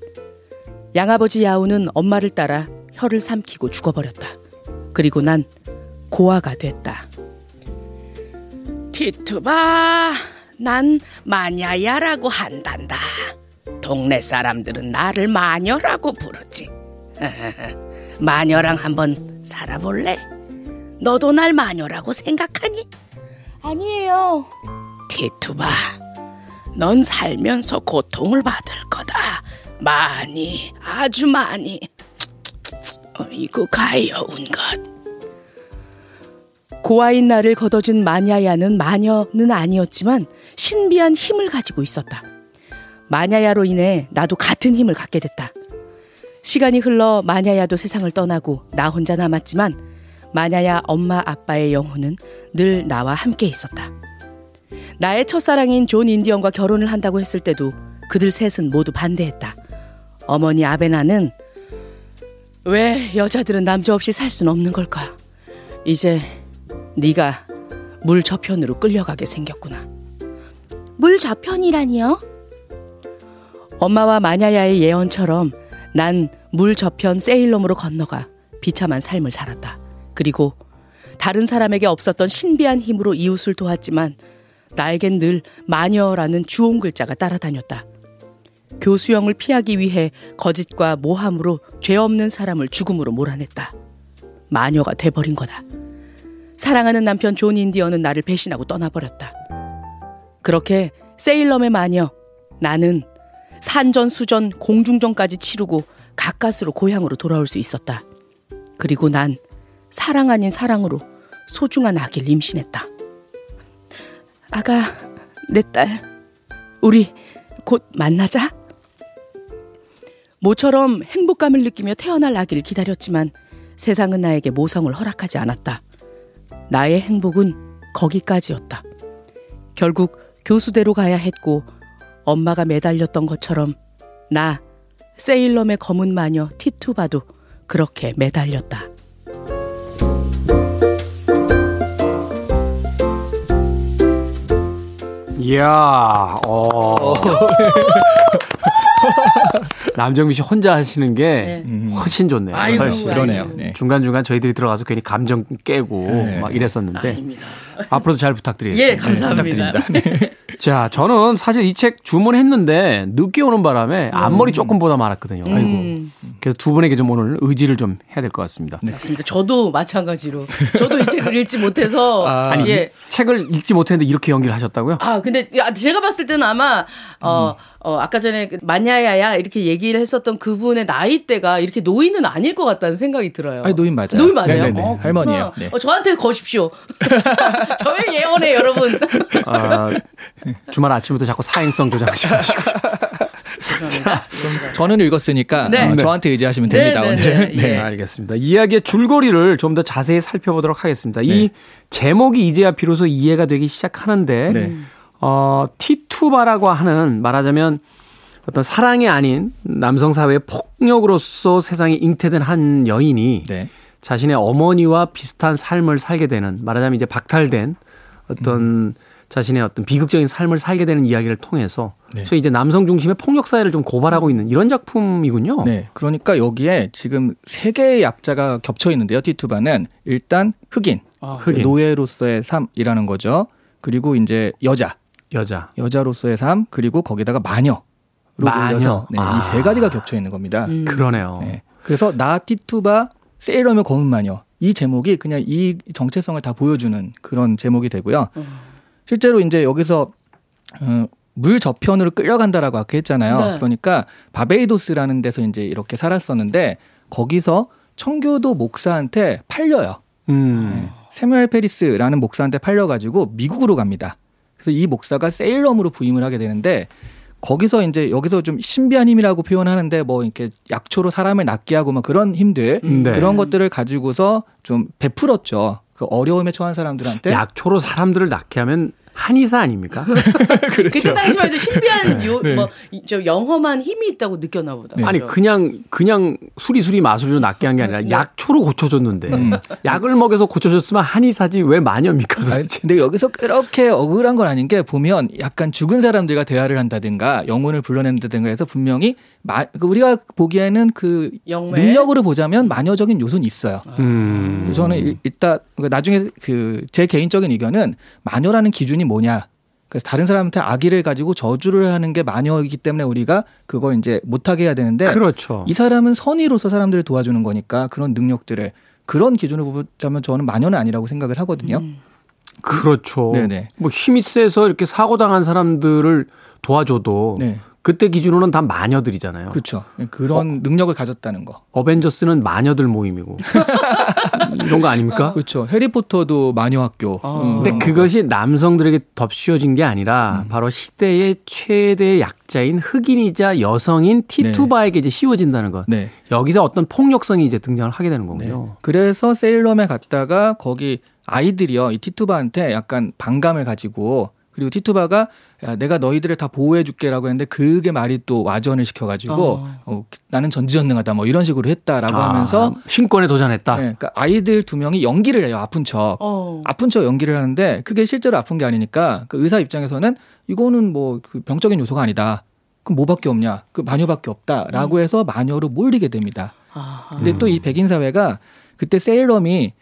양아버지 야우는 엄마를 따라 혀를 삼키고 죽어버렸다. 그리고 난 고아가 됐다. 티투바 난 마냐야라고 한단다 동네 사람들은 나를 마녀라고 부르지 마녀랑 한번 살아볼래? 너도 날 마녀라고 생각하니? 아니에요 티투바 넌 살면서 고통을 받을 거다 많이 아주 많이 어이구 가여운 것 고아인 나를 걷어준 마냐야는 마녀는 아니었지만 신비한 힘을 가지고 있었다. 마냐야로 인해 나도 같은 힘을 갖게 됐다. 시간이 흘러 마냐야도 세상을 떠나고 나 혼자 남았지만 마냐야 엄마 아빠의 영혼은 늘 나와 함께 있었다. 나의 첫사랑인 존 인디언과 결혼을 한다고 했을 때도 그들 셋은 모두 반대했다. 어머니 아베나는 왜 여자들은 남자 없이 살 수는 없는 걸까? 이제 네가 물 저편으로 끌려가게 생겼구나. 물 저편이라니요? 엄마와 마냐야의 예언처럼 난 물 저편 세일럼으로 건너가 비참한 삶을 살았다. 그리고 다른 사람에게 없었던 신비한 힘으로 이웃을 도왔지만 나에겐 늘 마녀라는 주홍 글자가 따라다녔다. 교수형을 피하기 위해 거짓과 모함으로 죄 없는 사람을 죽음으로 몰아냈다. 마녀가 돼버린 거다. 사랑하는 남편 존 인디언은 나를 배신하고 떠나버렸다. 그렇게 세일럼의 마녀, 나는 산전 수전 공중전까지 치르고 가까스로 고향으로 돌아올 수 있었다. 그리고 난 사랑 아닌 사랑으로 소중한 아기를 임신했다. 아가, 내 딸, 우리 곧 만나자. 모처럼 행복감을 느끼며 태어날 아기를 기다렸지만 세상은 나에게 모성을 허락하지 않았다. 나의 행복은 거기까지였다. 결국 교수대로 가야 했고 엄마가 매달렸던 것처럼 나 세일럼의 검은 마녀 티투바도 그렇게 매달렸다. 이야, 어. 남정미 씨 혼자 하시는 게 훨씬 좋네요. 아이고, 훨씬. 그러네요. 네. 중간중간 저희들이 들어가서 괜히 감정 깨고 네. 막 이랬었는데 아닙니다. 앞으로도 잘 부탁드리겠습니다. 예, 감사합니다. 자, 저는 사실 이 책 주문했는데 늦게 오는 바람에 앞머리 조금 보다 말았거든요. 아이고. 음. 그래서 두 분에게 좀 오늘 의지를 좀 해야 될 것 같습니다. 맞습니다. 저도 마찬가지로 저도 이 책을 읽지 못해서 아 니, 예. 이 책을 읽지 못했는데 이렇게 연기를 하셨다고요? 아 근데 야, 제가 봤을 때는 아마 어, 어 아까 전에 그 마냐야야 이렇게 얘기를 했었던 그분의 나이대가 이렇게 노인은 아닐 것 같다는 생각이 들어요. 아니, 노인 맞아요. 노인 맞아요. 네네네. 어. 그렇구나. 네. 어, 저한테 거십시오. 저의 예언에 여러분. 아, 주말 아침부터 자꾸 사행성 조장하지 마시고. 죄송합니다. 저는 읽었으니까 네. 어, 저한테 의지하시면 네, 됩니다. 네, 오늘은. 네. 네. 예. 알겠습니다. 이야기의 줄거리를 좀 더 자세히 살펴보도록 하겠습니다. 이 제목이 이제야 비로소 이해가 되기 시작하는데, 네. 어, 티투바라고 하는 말하자면 어떤 사랑이 아닌 남성 사회의 폭력으로서 세상에 잉태된 한 여인이 네. 자신의 어머니와 비슷한 삶을 살게 되는 말하자면 이제 박탈된 어떤 자신의 어떤 비극적인 삶을 살게 되는 이야기를 통해서 네. 소위 이제 남성 중심의 폭력 사회를 좀 고발하고 있는 이런 작품이군요. 네. 그러니까 여기에 지금 세 개의 약자가 겹쳐 있는데요. 티투바는 일단 흑인, 흑인. 노예로서의 삶이라는 거죠. 그리고 이제 여자, 여자. 여자로서의 삶, 그리고 거기다가 마녀로 마녀. 불려서 네, 아. 이세 가지가 겹쳐 있는 겁니다. 음. 그러네요. 네. 그래서 나 티투바 세일러의 검은 마녀 이 제목이 그냥 이 정체성을 다 보여주는 그런 제목이 되고요. 실제로 이제 여기서 어, 물 저편으로 끌려간다라고 아까 했잖아요. 네. 그러니까 바베이도스라는 데서 이제 이렇게 살았었는데 거기서 청교도 목사한테 팔려요. 음. 세무엘 페리스라는 목사한테 팔려가지고 미국으로 갑니다. 그래서 이 목사가 세일럼으로 부임을 하게 되는데 거기서 이제 여기서 좀 신비한 힘이라고 표현하는데 뭐 이렇게 약초로 사람을 낫게 하고 막 그런 힘들 네. 그런 것들을 가지고서 좀 베풀었죠. 그 어려움에 처한 사람들한테 약초로 사람들을 낳게 하면 한의사 아닙니까? 그때 당시만 해도 신비한 요, 뭐, 이- 저 영험한 힘이 있다고 느꼈나 보다. 네. 아니? 그냥 그냥 수리수리 마술로 낫게 한 게 아니라 약초로 고쳐줬는데 약을 먹여서 고쳐줬으면 한의사지 왜 마녀입니까? 아, 도대체? 근데 여기서 그렇게 억울한 건 아닌 게 보면 약간 죽은 사람들과 대화를 한다든가 영혼을 불러낸다든가 해서 분명히 마, 그 우리가 보기에는 그 영매? 능력으로 보자면 마녀적인 요소는 있어요. 음. 저는 일- 일단 그러니까 나중에 그 제 개인적인 의견은 마녀라는 기준이 뭐냐. 그래서 다른 사람한테 악의를 가지고 저주를 하는 게 마녀이기 때문에 우리가 그걸 이제 못하게 해야 되는데 그렇죠. 이 사람은 선의로서 사람들을 도와주는 거니까 그런 능력들을 그런 기준으로 보자면 저는 마녀는 아니라고 생각을 하거든요. 그렇죠. 네네. 뭐 힘이 세서 이렇게 사고 당한 사람들을 도와줘도 네. 그때 기준으로는 다 마녀들이잖아요. 그렇죠. 그런 능력을 가졌다는 거. 어벤져스는 마녀들 모임이고 이런 거 아닙니까? 그렇죠. 해리포터도 마녀 학교. 음, 근데 그것이 남성들에게 덮씌워진 게 아니라 바로 시대의 최대 약자인 흑인이자 여성인 티투바에게 이제 씌워진다는 것. 네. 여기서 어떤 폭력성이 이제 등장을 하게 되는 거군요. 그래서 세일럼에 갔다가 거기 아이들이요 이 티투바한테 약간 반감을 가지고 그리고 티투바가 야, 내가 너희들을 다 보호해 줄게라고 했는데 그게 말이 또 와전을 시켜가지고 어. 어, 나는 전지전능하다 뭐 이런 식으로 했다라고 아, 하면서 신권에 도전했다. 네, 그러니까 아이들 두 명이 연기를 해요 아픈 척. 어. 아픈 척 연기를 하는데 그게 실제로 아픈 게 아니니까 그 의사 입장에서는 이거는 뭐 그 병적인 요소가 아니다. 그럼 뭐밖에 없냐? 그 마녀밖에 없다라고 해서 마녀로 몰리게 됩니다. 아하. 근데 또이 백인 사회가 그때 세일럼이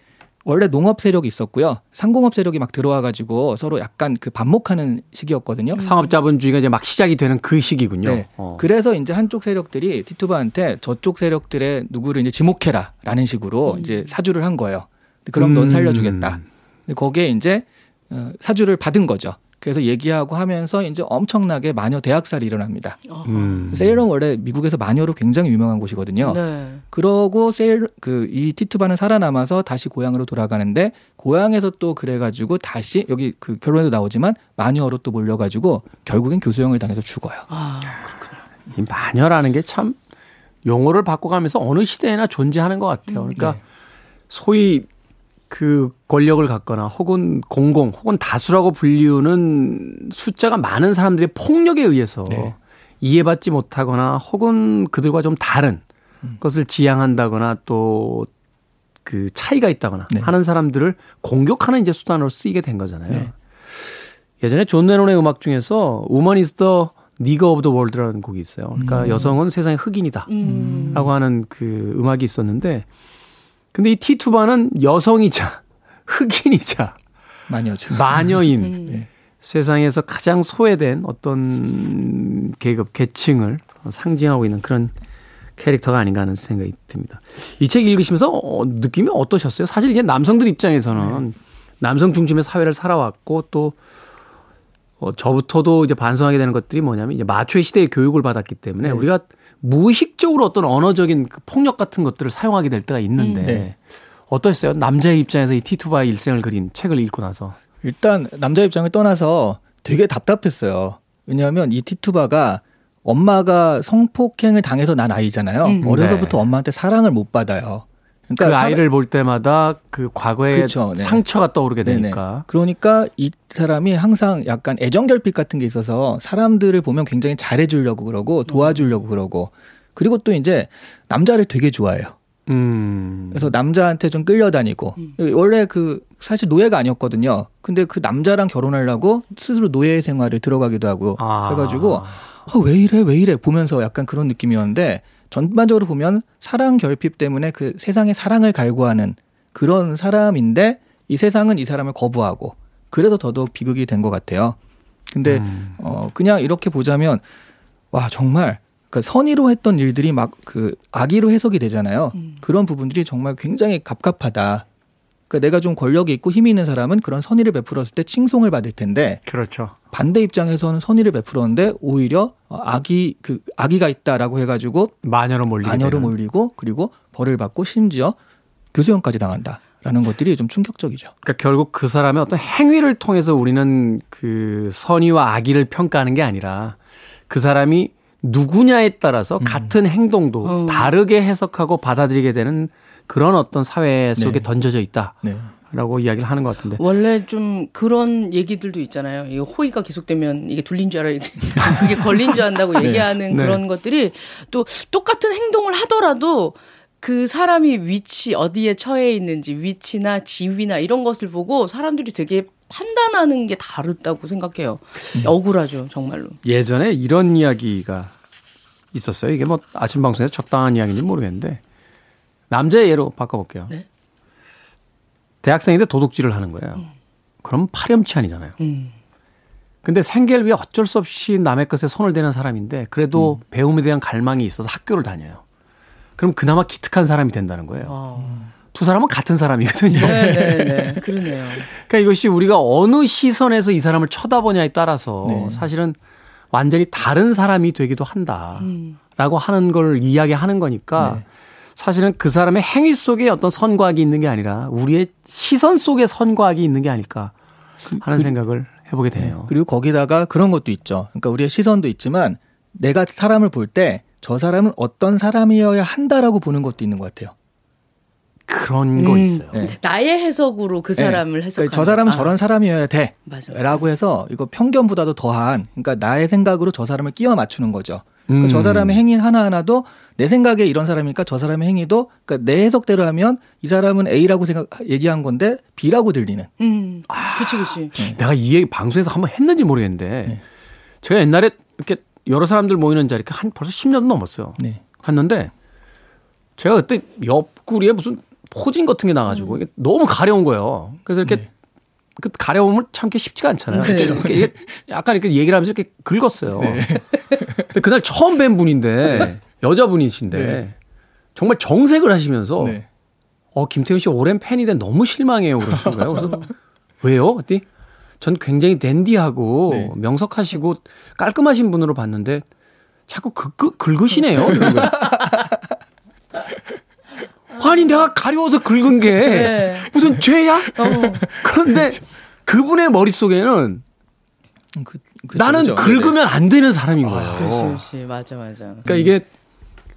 원래 농업 세력이 있었고요. 상공업 세력이 막 들어와 가지고 서로 약간 그 반목하는 시기였거든요. 상업 자본주의가 이제 막 시작이 되는 그 시기군요. 네. 어. 그래서 이제 한쪽 세력들이 티투바한테 저쪽 세력들의 누구를 이제 지목해라라는 식으로 이제 사주를 한 거예요. 그럼 넌 음. 살려주겠다. 근데 거기에 이제 어, 사주를 받은 거죠. 그래서 얘기하고 하면서 이제 엄청나게 마녀 대학살이 일어납니다. 음. 세일럼 원래 미국에서 마녀로 굉장히 유명한 곳이거든요. 네. 그러고 세일 그 이 티투바는 살아남아서 다시 고향으로 돌아가는데 고향에서 또 그래가지고 다시 여기 그 결론에도 나오지만 마녀로 또 몰려가지고 결국엔 교수형을 당해서 죽어요. 아, 이 마녀라는 게 참 용어를 바꿔가면서 어느 시대에나 존재하는 것 같아요. 그러니까 네. 소위 그 권력을 갖거나 혹은 공공 혹은 다수라고 불리우는 숫자가 많은 사람들의 폭력에 의해서 네. 이해받지 못하거나 혹은 그들과 좀 다른 음. 것을 지향한다거나 또 그 차이가 있다거나 네. 하는 사람들을 공격하는 이제 수단으로 쓰이게 된 거잖아요. 네. 예전에 존 레논의 음악 중에서 Woman Is the Nigger of the World라는 곡이 있어요. 그러니까 음. 여성은 세상의 흑인이다. 음. 라고 하는 그 음악이 있었는데 근데 이 티투바는 여성이자 흑인이자 마녀죠. 마녀인 음. 네. 세상에서 가장 소외된 어떤 계급 계층을 상징하고 있는 그런 캐릭터가 아닌가 하는 생각이 듭니다. 이 책 읽으시면서 어, 느낌이 어떠셨어요? 사실 이제 남성들 입장에서는 남성 중심의 사회를 살아왔고 또 어, 저부터도 이제 반성하게 되는 것들이 뭐냐면 이제 마초의 시대의 교육을 받았기 때문에 네. 우리가 무의식적으로 어떤 언어적인 그 폭력 같은 것들을 사용하게 될 때가 있는데 음. 네. 어떠셨어요? 남자의 입장에서 이 티투바의 일생을 그린 책을 읽고 나서. 일단 남자 입장을 떠나서 되게 답답했어요. 왜냐하면 이 티투바가 엄마가 성폭행을 당해서 난 아이잖아요. 음. 어려서부터 네. 엄마한테 사랑을 못 받아요. 그 그러니까 사랑- 아이를 볼 때마다 그 과거의 그쵸, 네. 상처가 떠오르게 네네. 되니까. 그러니까 이 사람이 항상 약간 애정 결핍 같은 게 있어서 사람들을 보면 굉장히 잘해 주려고 그러고 도와주려고 그러고 그리고 또 이제 남자를 되게 좋아해요. 음. 그래서 남자한테 좀 끌려다니고 원래 그 사실 노예가 아니었거든요. 근데 그 남자랑 결혼하려고 스스로 노예 생활을 들어가기도 하고 아. 해가지고 아, 왜 이래 왜 이래 보면서 약간 그런 느낌이었는데 전반적으로 보면 사랑 결핍 때문에 그 세상에 사랑을 갈구하는 그런 사람인데 이 세상은 이 사람을 거부하고 그래서 더더욱 비극이 된 것 같아요. 근데 음. 어 그냥 이렇게 보자면 와 정말 그 선의로 했던 일들이 막 그 악의로 해석이 되잖아요. 그런 부분들이 정말 굉장히 갑갑하다. 그러니까 내가 좀 권력이 있고 힘이 있는 사람은 그런 선의를 베풀었을 때 칭송을 받을 텐데 그렇죠. 반대 입장에서는 선의를 베풀었는데 오히려 어, 악이 그 악의가 있다라고 해가지고 마녀로 몰리게 마녀로. 몰리고 그리고 벌을 받고 심지어 교수형까지 당한다 라는 것들이 좀 충격적이죠. 그러니까 결국 그 사람의 어떤 행위를 통해서 우리는 그 선의와 악의를 평가하는 게 아니라 그 사람이 누구냐에 따라서 같은 행동도 어. 다르게 해석하고 받아들이게 되는 그런 어떤 사회 속에 네. 던져져 있다 라고 네. 이야기를 하는 것 같은데. 원래 좀 그런 얘기들도 있잖아요. 이 호의가 계속되면 이게 둘린 줄 알아. 이게 걸린 줄 안다고 얘기하는 네. 그런 것들이 또 똑같은 행동을 하더라도 그 사람이 위치 어디에 처해 있는지 위치나 지위나 이런 것을 보고 사람들이 되게 판단하는 게 다르다고 생각해요. 억울하죠, 정말로. 예전에 이런 이야기가 있었어요. 이게 뭐 아침 방송에서 적당한 이야기인지 모르겠는데 남자의 예로 바꿔볼게요. 네. 대학생인데 도둑질을 하는 거예요. 그럼 파렴치한이잖아요. 음. 근데 생계를 위해 어쩔 수 없이 남의 것에 손을 대는 사람인데 그래도 배움에 대한 갈망이 있어서 학교를 다녀요. 그럼 그나마 기특한 사람이 된다는 거예요. 아. 두 사람은 같은 사람이거든요. 네, 네, 네. 그러네요. 그러니까 이것이 우리가 어느 시선에서 이 사람을 쳐다보냐에 따라서 네. 사실은 완전히 다른 사람이 되기도 한다라고 하는 걸 이야기하는 거니까 네. 사실은 그 사람의 행위 속에 어떤 선과학이 있는 게 아니라 우리의 시선 속에 선과학이 있는 게 아닐까 하는 생각을 해보게 되네요. 그리고 거기다가 그런 것도 있죠. 그러니까 우리의 시선도 있지만 내가 사람을 볼 때 저 사람은 어떤 사람이어야 한다라고 보는 것도 있는 것 같아요. 그런 거 음. 있어요. 네. 나의 해석으로 그 사람을 해석하는. 그러니까 저 사람은 아, 저런 사람이어야 돼. 맞아. 라고 해서 이거 편견보다도 더한 그러니까 나의 생각으로 저 사람을 끼워 맞추는 거죠. 음. 그러니까 저 사람의 행위 하나하나도 내 생각에 이런 사람이니까 저 사람의 행위도 그러니까 내 해석대로 하면 이 사람은 A라고 생각 얘기한 건데 B라고 들리는. 음. 아. 그치, 그치. 내가 이 얘기 방송에서 한번 했는지 모르겠는데 제가 옛날에 이렇게 여러 사람들 모이는 자리 한 벌써 10년도 넘었어요. 네. 갔는데 제가 그때 옆구리에 무슨 포진 같은 게 나가지고 이게 너무 가려운 거예요. 그래서 이렇게 그 가려움을 참기 쉽지가 않잖아요. 네. 이렇게 이게 약간 이렇게 얘기를 하면서 이렇게 긁었어요. 근데 그날 처음 뵌 분인데 여자분이신데 네. 정말 정색을 하시면서 네. 어, 김태훈 씨 오랜 팬인데 너무 실망해요. 그러시는 거예요. 그래서 왜요? 그랬더니 전 굉장히 댄디하고 네. 명석하시고 깔끔하신 분으로 봤는데 자꾸 그, 그, 긁으시네요. 거예요. 아니 내가 가려워서 긁은 게 네. 무슨 죄야? 어. 그런데 그분의 머릿속에는 그, 그죠, 나는 그죠. 긁으면 안 되는 사람인 거예요. 그렇지, 그렇지. 맞아, 맞아. 그러니까 이게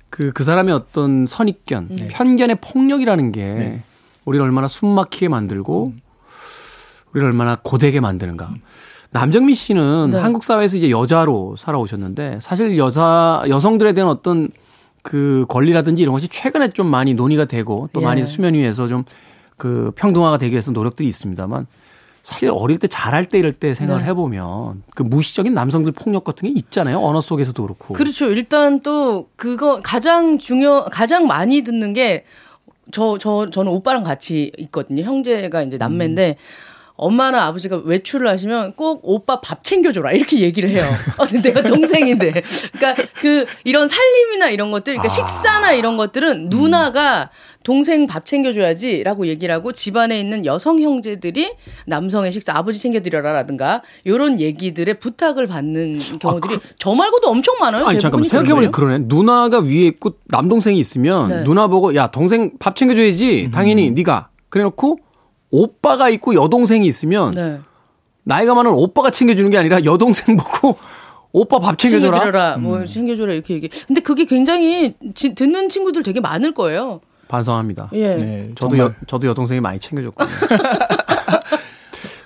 그, 그 사람의 어떤 선입견, 편견의 폭력이라는 게 우리를 얼마나 숨 막히게 만들고 우리를 얼마나 고되게 만드는가. 남정미 씨는 네. 한국 사회에서 이제 여자로 살아오셨는데 사실 여자 여성들에 대한 어떤 그 권리라든지 이런 것이 최근에 좀 많이 논의가 되고 또 예. 많이 수면 위에서 좀 그 평등화가 되기 위해서 노력들이 있습니다만 사실 어릴 때 잘할 때 이럴 때 생각을 네. 해보면 그 무시적인 남성들 폭력 같은 게 있잖아요 언어 속에서도 그렇고 그렇죠. 일단 또 그거 가장 중요 가장 많이 듣는 게 저 저 저는 오빠랑 같이 있거든요. 형제가 이제 남매인데 엄마나 아버지가 외출을 하시면 꼭 오빠 밥 챙겨줘라 이렇게 얘기를 해요. 어, 내가 동생인데, 그러니까 그 이런 살림이나 이런 것들, 그러니까 식사나 이런 것들은 누나가 동생 밥 챙겨줘야지라고 얘기를 하고 집안에 있는 여성 형제들이 남성의 식사 아버지 챙겨드려라라든가 이런 얘기들의 부탁을 받는 경우들이 저 말고도 엄청 많아요. 아니 잠깐만 대부분이 생각해보니 그러네. 누나가 위에 있고 남동생이 있으면 네. 누나 보고 야 동생 밥 챙겨줘야지. 당연히 네가 그래놓고 오빠가 있고 여동생이 있으면. 네. 나이가 많은 오빠가 챙겨주는 게 아니라 여동생 보고 오빠 밥 챙겨줘라. 챙겨드려라, 뭐 챙겨줘라 이렇게 얘기. 근데 그게 굉장히 지- 듣는 친구들 되게 많을 거예요. 반성합니다. 예. 네, 저도 정말 여, 저도 여동생이 많이 챙겨줬거든요.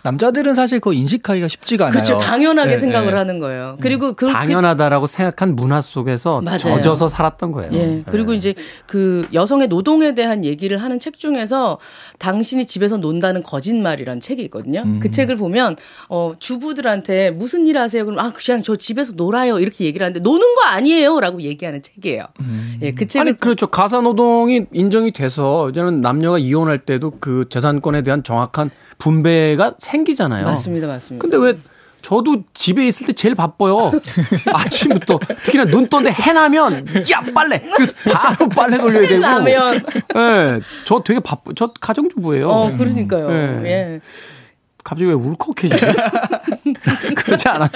남자들은 사실 그거 인식하기가 쉽지가 않아요. 그렇죠. 당연하게 네, 생각을 네. 하는 거예요. 그리고 그, 그 당연하다라고 생각한 문화 속에서 맞아요. 젖어서 살았던 거예요. 예. 그리고 이제 그 여성의 노동에 대한 얘기를 하는 책 중에서 당신이 집에서 논다는 거짓말이라는 책이 있거든요. 그 책을 보면 어 주부들한테 무슨 일 하세요? 그럼 아 그냥 저 집에서 놀아요. 이렇게 얘기를 하는데 노는 거 아니에요라고 얘기하는 책이에요. 예. 그 책을 아니 그렇죠. 가사 노동이 인정이 돼서 이제는 남녀가 이혼할 때도 그 재산권에 대한 정확한 분배가 생기잖아요. 맞습니다. 맞습니다. 근데 왜 저도 집에 있을 때 제일 바빠요. 아침부터 특히나 눈 떴는데 해나면 야 빨래. 그래서 바로 빨래 돌려야 되고. 라면. 예. 저 되게 바빠. 저 가정주부예요. 어, 그러니까요. 네. 예. 갑자기 왜 울컥해지죠? 그렇지 않아.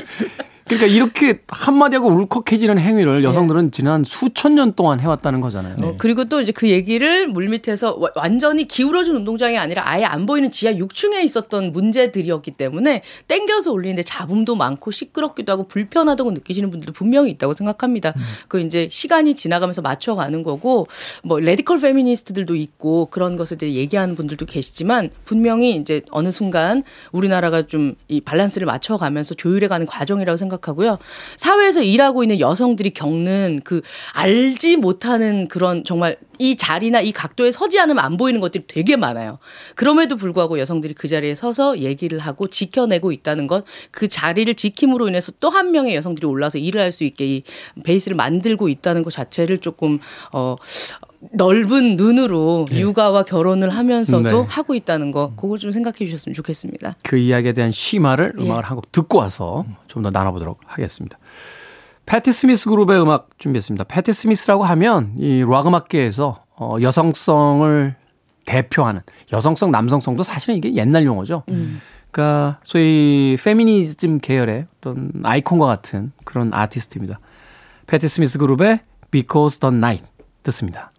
그러니까 이렇게 한마디 하고 울컥해지는 행위를 여성들은 지난 수천 년 동안 해왔다는 거잖아요. 어, 그리고 또 이제 그 얘기를 물밑에서 와- 완전히 기울어진 운동장이 아니라 아예 안 보이는 지하 6층에 있었던 문제들이었기 때문에 땡겨서 올리는데 잡음도 많고 시끄럽기도 하고 불편하다고 느끼시는 분들도 분명히 있다고 생각합니다. 그 이제 시간이 지나가면서 맞춰가는 거고 뭐 radical 페미니스트들도 있고 그런 것에 대해 얘기하는 분들도 계시지만 분명히 이제 어느 순간 우리나라가 좀 이 밸런스를 맞춰가면서 조율해가는 과정이라고 생각 하고요. 사회에서 일하고 있는 여성들이 겪는 그 알지 못하는 그런 정말 이 자리나 이 각도에 서지 않으면 안 보이는 것들이 되게 많아요. 그럼에도 불구하고 여성들이 그 자리에 서서 얘기를 하고 지켜내고 있다는 것, 그 자리를 지킴으로 인해서 또 한 명의 여성들이 올라서 일을 할 수 있게 이 베이스를 만들고 있다는 것 자체를 조금 어 넓은 눈으로 육아와 결혼을 하면서도 네. 하고 있다는 거, 그걸 좀 생각해 주셨으면 좋겠습니다. 그 이야기에 대한 심화를 예. 음악을 한 곡 듣고 와서 좀 더 나눠보도록 하겠습니다. 패티 스미스 그룹의 음악 준비했습니다. 패티 스미스라고 하면 이락 음악계에서 어, 여성성을 대표하는 여성성, 남성성도 사실은 이게 옛날 용어죠. 그러니까 소위 페미니즘 계열의 어떤 아이콘과 같은 그런 아티스트입니다. 패티 스미스 그룹의 Because the Night 듣습니다.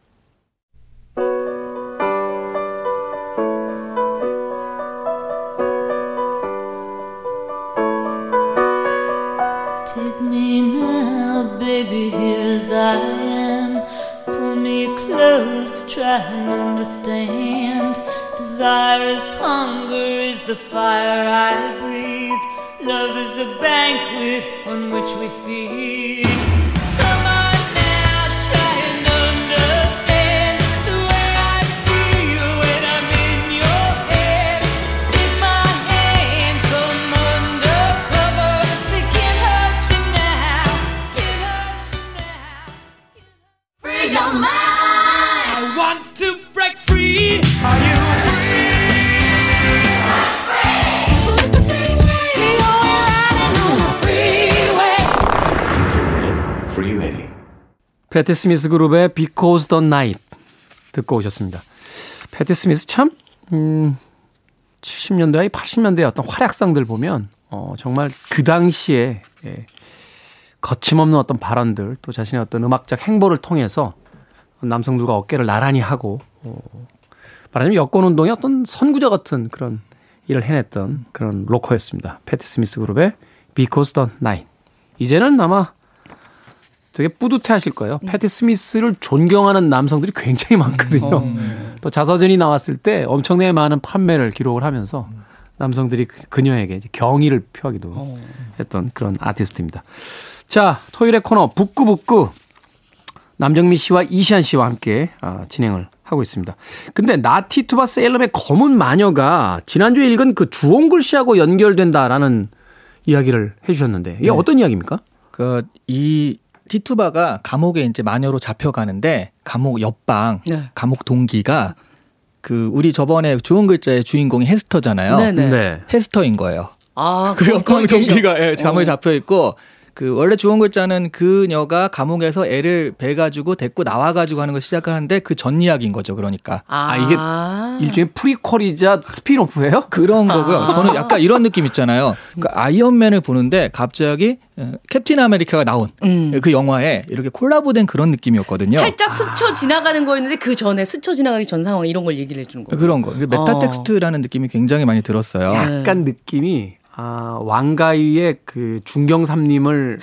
I am. Pull me close, try and understand. Desire is hunger, is the fire I breathe. Love is a banquet on which we feed. 패티 스미스 그룹의 Because the Night 듣고 오셨습니다. 패티 스미스 참, 음, 70년대, 80년대 어떤 활약상들 보면, 어, 정말 그 당시에, 예, 거침없는 어떤 발언들, 또 자신의 어떤 음악적 행보를 통해서 남성들과 어깨를 나란히 하고, 어, 말하자면 여권 운동의 어떤 선구자 같은 그런 일을 해냈던 그런 로커였습니다. 패티 스미스 그룹의 Because the Night. 이제는 아마 되게 뿌듯해 하실 거예요. 패티 스미스를 존경하는 남성들이 굉장히 많거든요. 또 자서전이 나왔을 때 엄청나게 많은 판매를 기록을 하면서 남성들이 그- 그녀에게 경의를 표하기도 했던 그런 아티스트입니다. 자, 토요일의 코너 북구북구 남정미 씨와 이시안 씨와 함께 아, 진행을 하고 있습니다. 근데 나티투바 세일럼의 검은 마녀가 지난주에 읽은 그 주홍 글 씨하고 연결된다라는 이야기를 해주셨는데 이게 네. 어떤 이야기입니까? 그 이 티투바가 감옥에 이제 마녀로 잡혀가는데 감옥 옆방 네. 감옥 동기가 그 우리 저번에 주홍 글자의 주인공이 헤스터잖아요. 네네. 헤스터인 거예요. 아, 그 옆방. 동기가 예, 감옥에 어. 잡혀 있고 그 원래 주홍 글자는 그녀가 감옥에서 애를 배 가지고 데리고 나와 가지고 하는 걸 시작하는데 그 전 이야기인 거죠. 그러니까 아, 이게 일종의 prequel이자 spin-off예요? 그런 거고요. 아. 저는 약간 이런 느낌 있잖아요. 그러니까 아이언맨을 보는데 갑자기 어, 캡틴 아메리카가 나온 음. 그 영화에 이렇게 콜라보된 그런 느낌이었거든요. 살짝 스쳐 지나가는 거였는데 그 전에 스쳐 지나가기 전 상황 이런 걸 얘기를 해주는 거예요. 그런 거. meta text라는 느낌이 굉장히 많이 들었어요. 약간 느낌이 아, 왕가위의 그 중경삼림을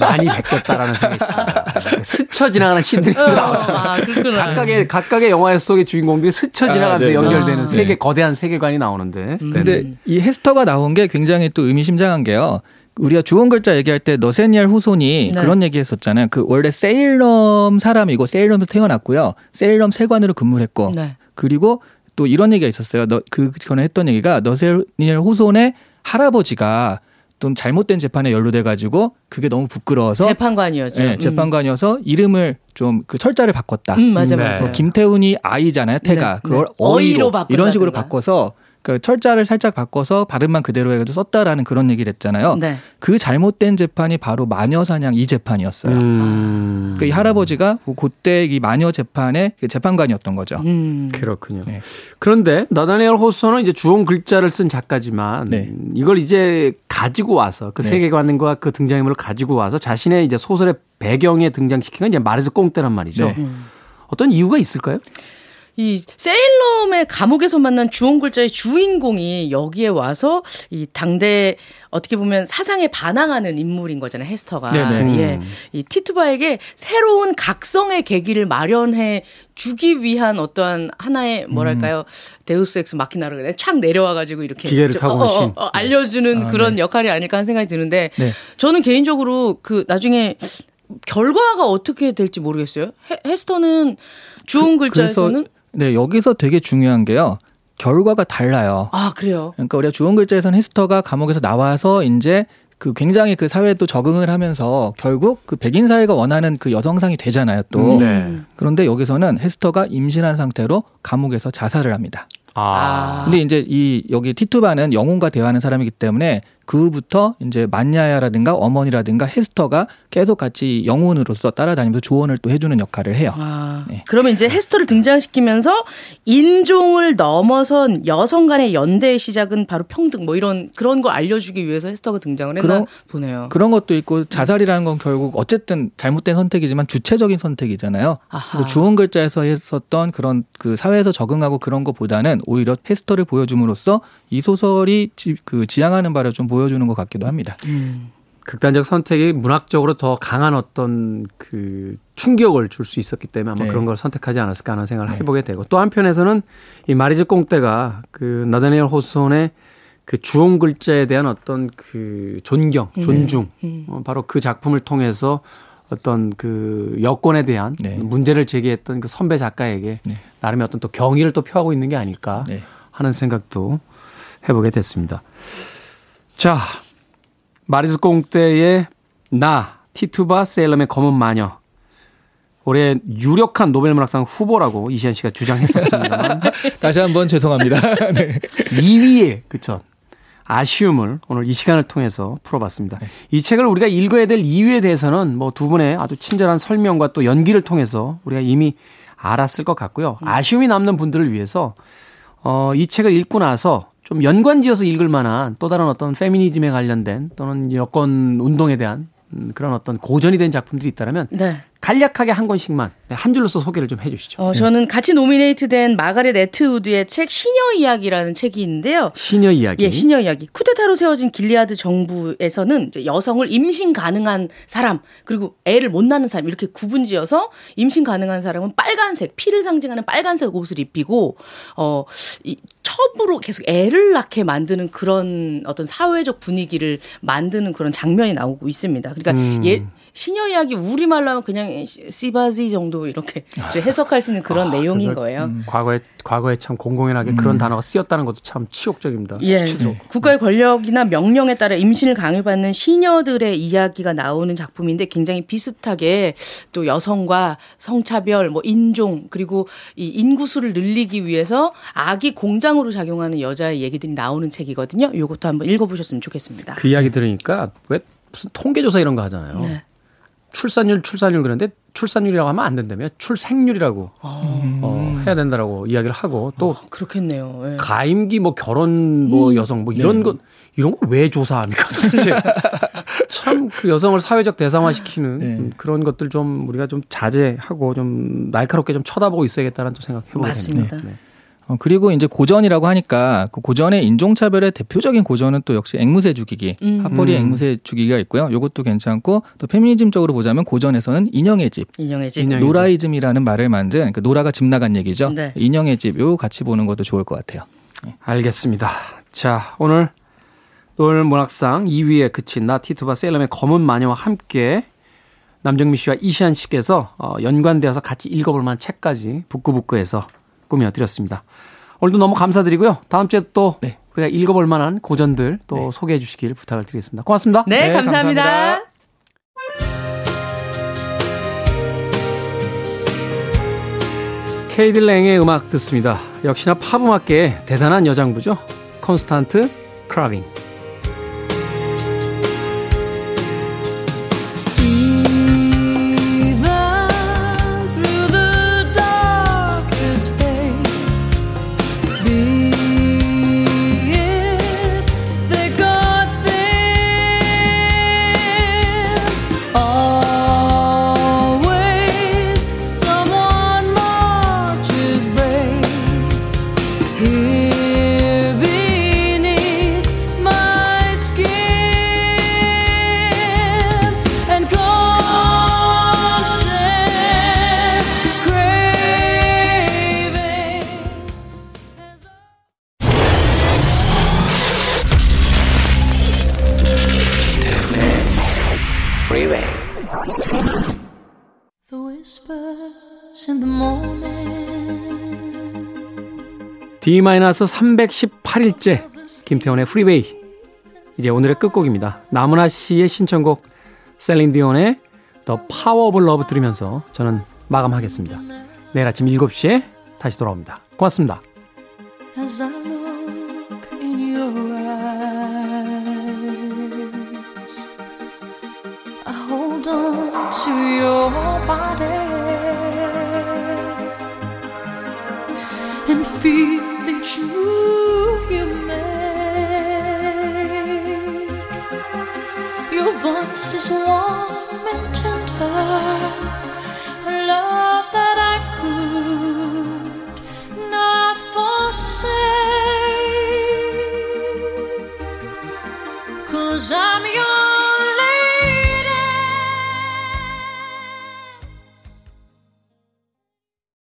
많이 베꼈다라는 생각이 듭니다. 스쳐 지나가는 신들이 어, 나오잖아요. 아. 각각의 각각의 영화 속의 주인공들이 스쳐 지나가면서 아, 네. 연결되는 아. 세계 네. 거대한 세계관이 나오는데. 음. 근데 네네. 이 헤스터가 나온 게 굉장히 또 의미심장한 게요. 우리가 주홍 글자 얘기할 때 너새니얼 호손이 네. 그런 얘기 했었잖아요. 그 원래 세일럼 사람이고 세일럼에서 태어났고요. 세일럼 세관으로 근무를 했고 네. 그리고 또 이런 얘기가 있었어요. 너, 그 전에 했던 얘기가 너세니얼 후손의 할아버지가 좀 잘못된 재판에 연루돼 가지고 그게 너무 부끄러워서 재판관이었죠. 네, 음. 재판관이어서 이름을 좀 그 철자를 바꿨다. 음, 맞아, 네. 맞아. 뭐 김태훈이 아이잖아요. 태가 네, 그걸 네. 어이로 어이로 이런 식으로 바꾼다 그 철자를 살짝 바꿔서 발음만 그대로 해가지고 썼다라는 그런 얘기를 했잖아요. 네. 그 잘못된 재판이 바로 마녀 사냥 이 재판이었어요. 음. 그이 할아버지가 그때 이 마녀 재판의 그 재판관이었던 거죠. 음. 그렇군요. 네. 그런데 나다니엘 호소는 이제 주홍 글자를 쓴 작가지만 네. 이걸 이제 가지고 와서 그 네. 세계관과 그 등장인물을 가지고 와서 자신의 이제 소설의 배경에 등장시킨 건 이제 마르스 꽁떼란 말이죠. 네. 어떤 이유가 있을까요? 이 세일럼의 감옥에서 만난 주홍 글자의 주인공이 여기에 와서 이 당대 어떻게 보면 사상에 반항하는 인물인 거잖아요 헤스터가 네네. 예, 이 티투바에게 새로운 각성의 계기를 마련해 주기 위한 어떠한 하나의 뭐랄까요 deus ex machina를 그래 착 내려와 가지고 이렇게 기계를 좀, 타고 어, 어. 어, 알려 주는 아, 그런 네. 역할이 아닐까 하는 생각이 드는데 네. 저는 개인적으로 그 나중에 결과가 어떻게 될지 모르겠어요 헤, 헤스터는 주홍 글자에서는 그래서 네 여기서 되게 중요한 게요. 결과가 달라요. 아 그래요. 그러니까 우리가 주홍 글자에서는 헤스터가 감옥에서 나와서 이제 그 굉장히 그 사회에 또 적응을 하면서 결국 그 백인 사회가 원하는 그 여성상이 되잖아요 또. 네. 그런데 여기서는 헤스터가 임신한 상태로 감옥에서 자살을 합니다. 아. 근데 이제 이 여기 티투바는 영혼과 대화하는 사람이기 때문에 그 후부터 이제 만야야라든가 어머니라든가 헤스터가 계속 같이 영혼으로서 따라다니면서 조언을 또 해주는 역할을 해요. 아, 네. 그러면 이제 헤스터를 등장시키면서 인종을 넘어선 여성 간의 연대의 시작은 바로 평등 뭐 이런 그런 거 알려주기 위해서 헤스터가 등장을 했나 그런- 보네요. 그런 것도 있고 자살이라는 건 결국 어쨌든 잘못된 선택이지만 주체적인 선택이잖아요. 주원 글자에서 했었던 그런 그 사회에서 적응하고 그런 것보다는 오히려 헤스터를 보여줌으로써 이 소설이 지, 그 지향하는 바를 좀 보여 주는 것 같기도 합니다. 극단적 선택이 문학적으로 더 강한 어떤 그 충격을 줄 수 있었기 때문에 아마 네. 그런 걸 선택하지 않았을까 하는 생각을 해보게 되고 또 한편에서는 이 마리즈 꽁떼가 그 나다니엘 호손의 그 주홍 글자에 대한 어떤 그 존경, 존중, 어, 바로 그 작품을 통해서 어떤 그 여권에 대한 네. 문제를 제기했던 그 선배 작가에게 네. 나름의 어떤 또 경의를 또 표하고 있는 게 아닐까 네. 하는 생각도 해보게 됐습니다. 자, 마리스 꽁떼의 나, 티투바 세일럼의 검은 마녀. 올해 유력한 노벨문학상 후보라고 이시안 씨가 주장했었습니다만 다시 한번 죄송합니다. 네. 2위에 그쵸 아쉬움을 오늘 이 시간을 통해서 풀어봤습니다. 이 책을 우리가 읽어야 될 이유에 대해서는 뭐 두 분의 아주 친절한 설명과 또 연기를 통해서 우리가 이미 알았을 것 같고요. 아쉬움이 남는 분들을 위해서 어, 이 책을 읽고 나서 좀 연관지어서 읽을 만한 또 다른 어떤 페미니즘에 관련된 또는 여권 운동에 대한 음, 그런 어떤 고전이 된 작품들이 있다면 네. 간략하게 한 권씩만 네, 한 줄로서 소개를 좀 해주시죠. 어, 저는 같이 노미네이트된 마가렛 에트우드의 책 시녀 이야기라는 책이 있는데요. 시녀 이야기. 예, 시녀 이야기. 쿠데타로 세워진 길리아드 정부에서는 여성을 임신 가능한 사람 그리고 애를 못 낳는 사람 이렇게 구분지어서 임신 가능한 사람은 빨간색 피를 상징하는 빨간색 옷을 입히고 어 이, 첩으로 계속 애를 낳게 만드는 그런 어떤 사회적 분위기를 만드는 그런 장면이 나오고 있습니다. 그러니까 음. 예 시녀 이야기 우리말로 하면 그냥 시- 시바지 정도 이렇게 해석할 수 있는 그런 내용인 아, 그걸, 거예요. 음, 과거에 과거에 참 공공연하게 그런 단어가 쓰였다는 것도 참 치욕적입니다. 예. 수치스럽고. 국가의 권력이나 명령에 따라 임신을 강요받는 시녀들의 이야기가 나오는 작품인데 굉장히 비슷하게 또 여성과 성차별, 뭐 인종 그리고 이 인구수를 늘리기 위해서 아기 공장으로 작용하는 여자의 얘기들이 나오는 책이거든요. 이것도 한번 읽어보셨으면 좋겠습니다. 그 이야기 들으니까 왜 무슨 통계조사 이런 거 하잖아요. 네. 출산율 출산율 그런데 출산율이라고 하면 안 된다며 출생률이라고 어, 해야 된다라고 이야기를 하고 또 그렇겠네요. 예. 가임기 뭐 결혼 뭐 여성 뭐 이런 것 이런 거왜 조사합니까 도대체 참 그 여성을 사회적 대상화시키는 네. 음, 그런 것들 좀 우리가 좀 자제하고 좀 날카롭게 좀 쳐다보고 있어야겠다는 또 생각 해보게 맞습니다. 됩니다. 네. 어, 그리고 이제 고전이라고 하니까 그 고전의 인종차별의 대표적인 고전은 또 역시 앵무새 죽이기, 음. 하퍼리의 음. 앵무새 죽이기가 있고요. 요것도 괜찮고 또 페미니즘적으로 보자면 고전에서는 인형의 집, 인형의 집. 인형의 노라이즘이라는 말을 만든 그 노라가 집 나간 얘기죠. 네. 인형의 집, 요 같이 보는 것도 좋을 것 같아요. 알겠습니다. 자, 오늘 노벨 문학상 2위에 그친 나 티투바 세일럼의 검은 마녀와 함께 남정미 씨와 이시안 씨께서 어, 연관되어서 같이 읽어볼 만한 책까지 북구북구해서 꾸며드렸습니다. 오늘도 너무 감사드리고요. 다음 주에 또 네. 우리가 읽어볼 만한 고전들 또 네. 소개해 주시길 부탁을 드리겠습니다. 고맙습니다. 네, 네, 감사합니다. 감사합니다. 케이딜랭의 음악 듣습니다. 역시나 팝음악계의 대단한 여장부죠. 콘스탄트 크라빙. D-318일째 김태원의 프리웨이 이제 오늘의 끝곡입니다. 나문아 씨의 신청곡 셀린 디온의 The Power 들으면서 저는 마감하겠습니다. 내일 아침 7시에 다시 돌아옵니다. 고맙습니다. feel true you make. Your voice is warm and tender.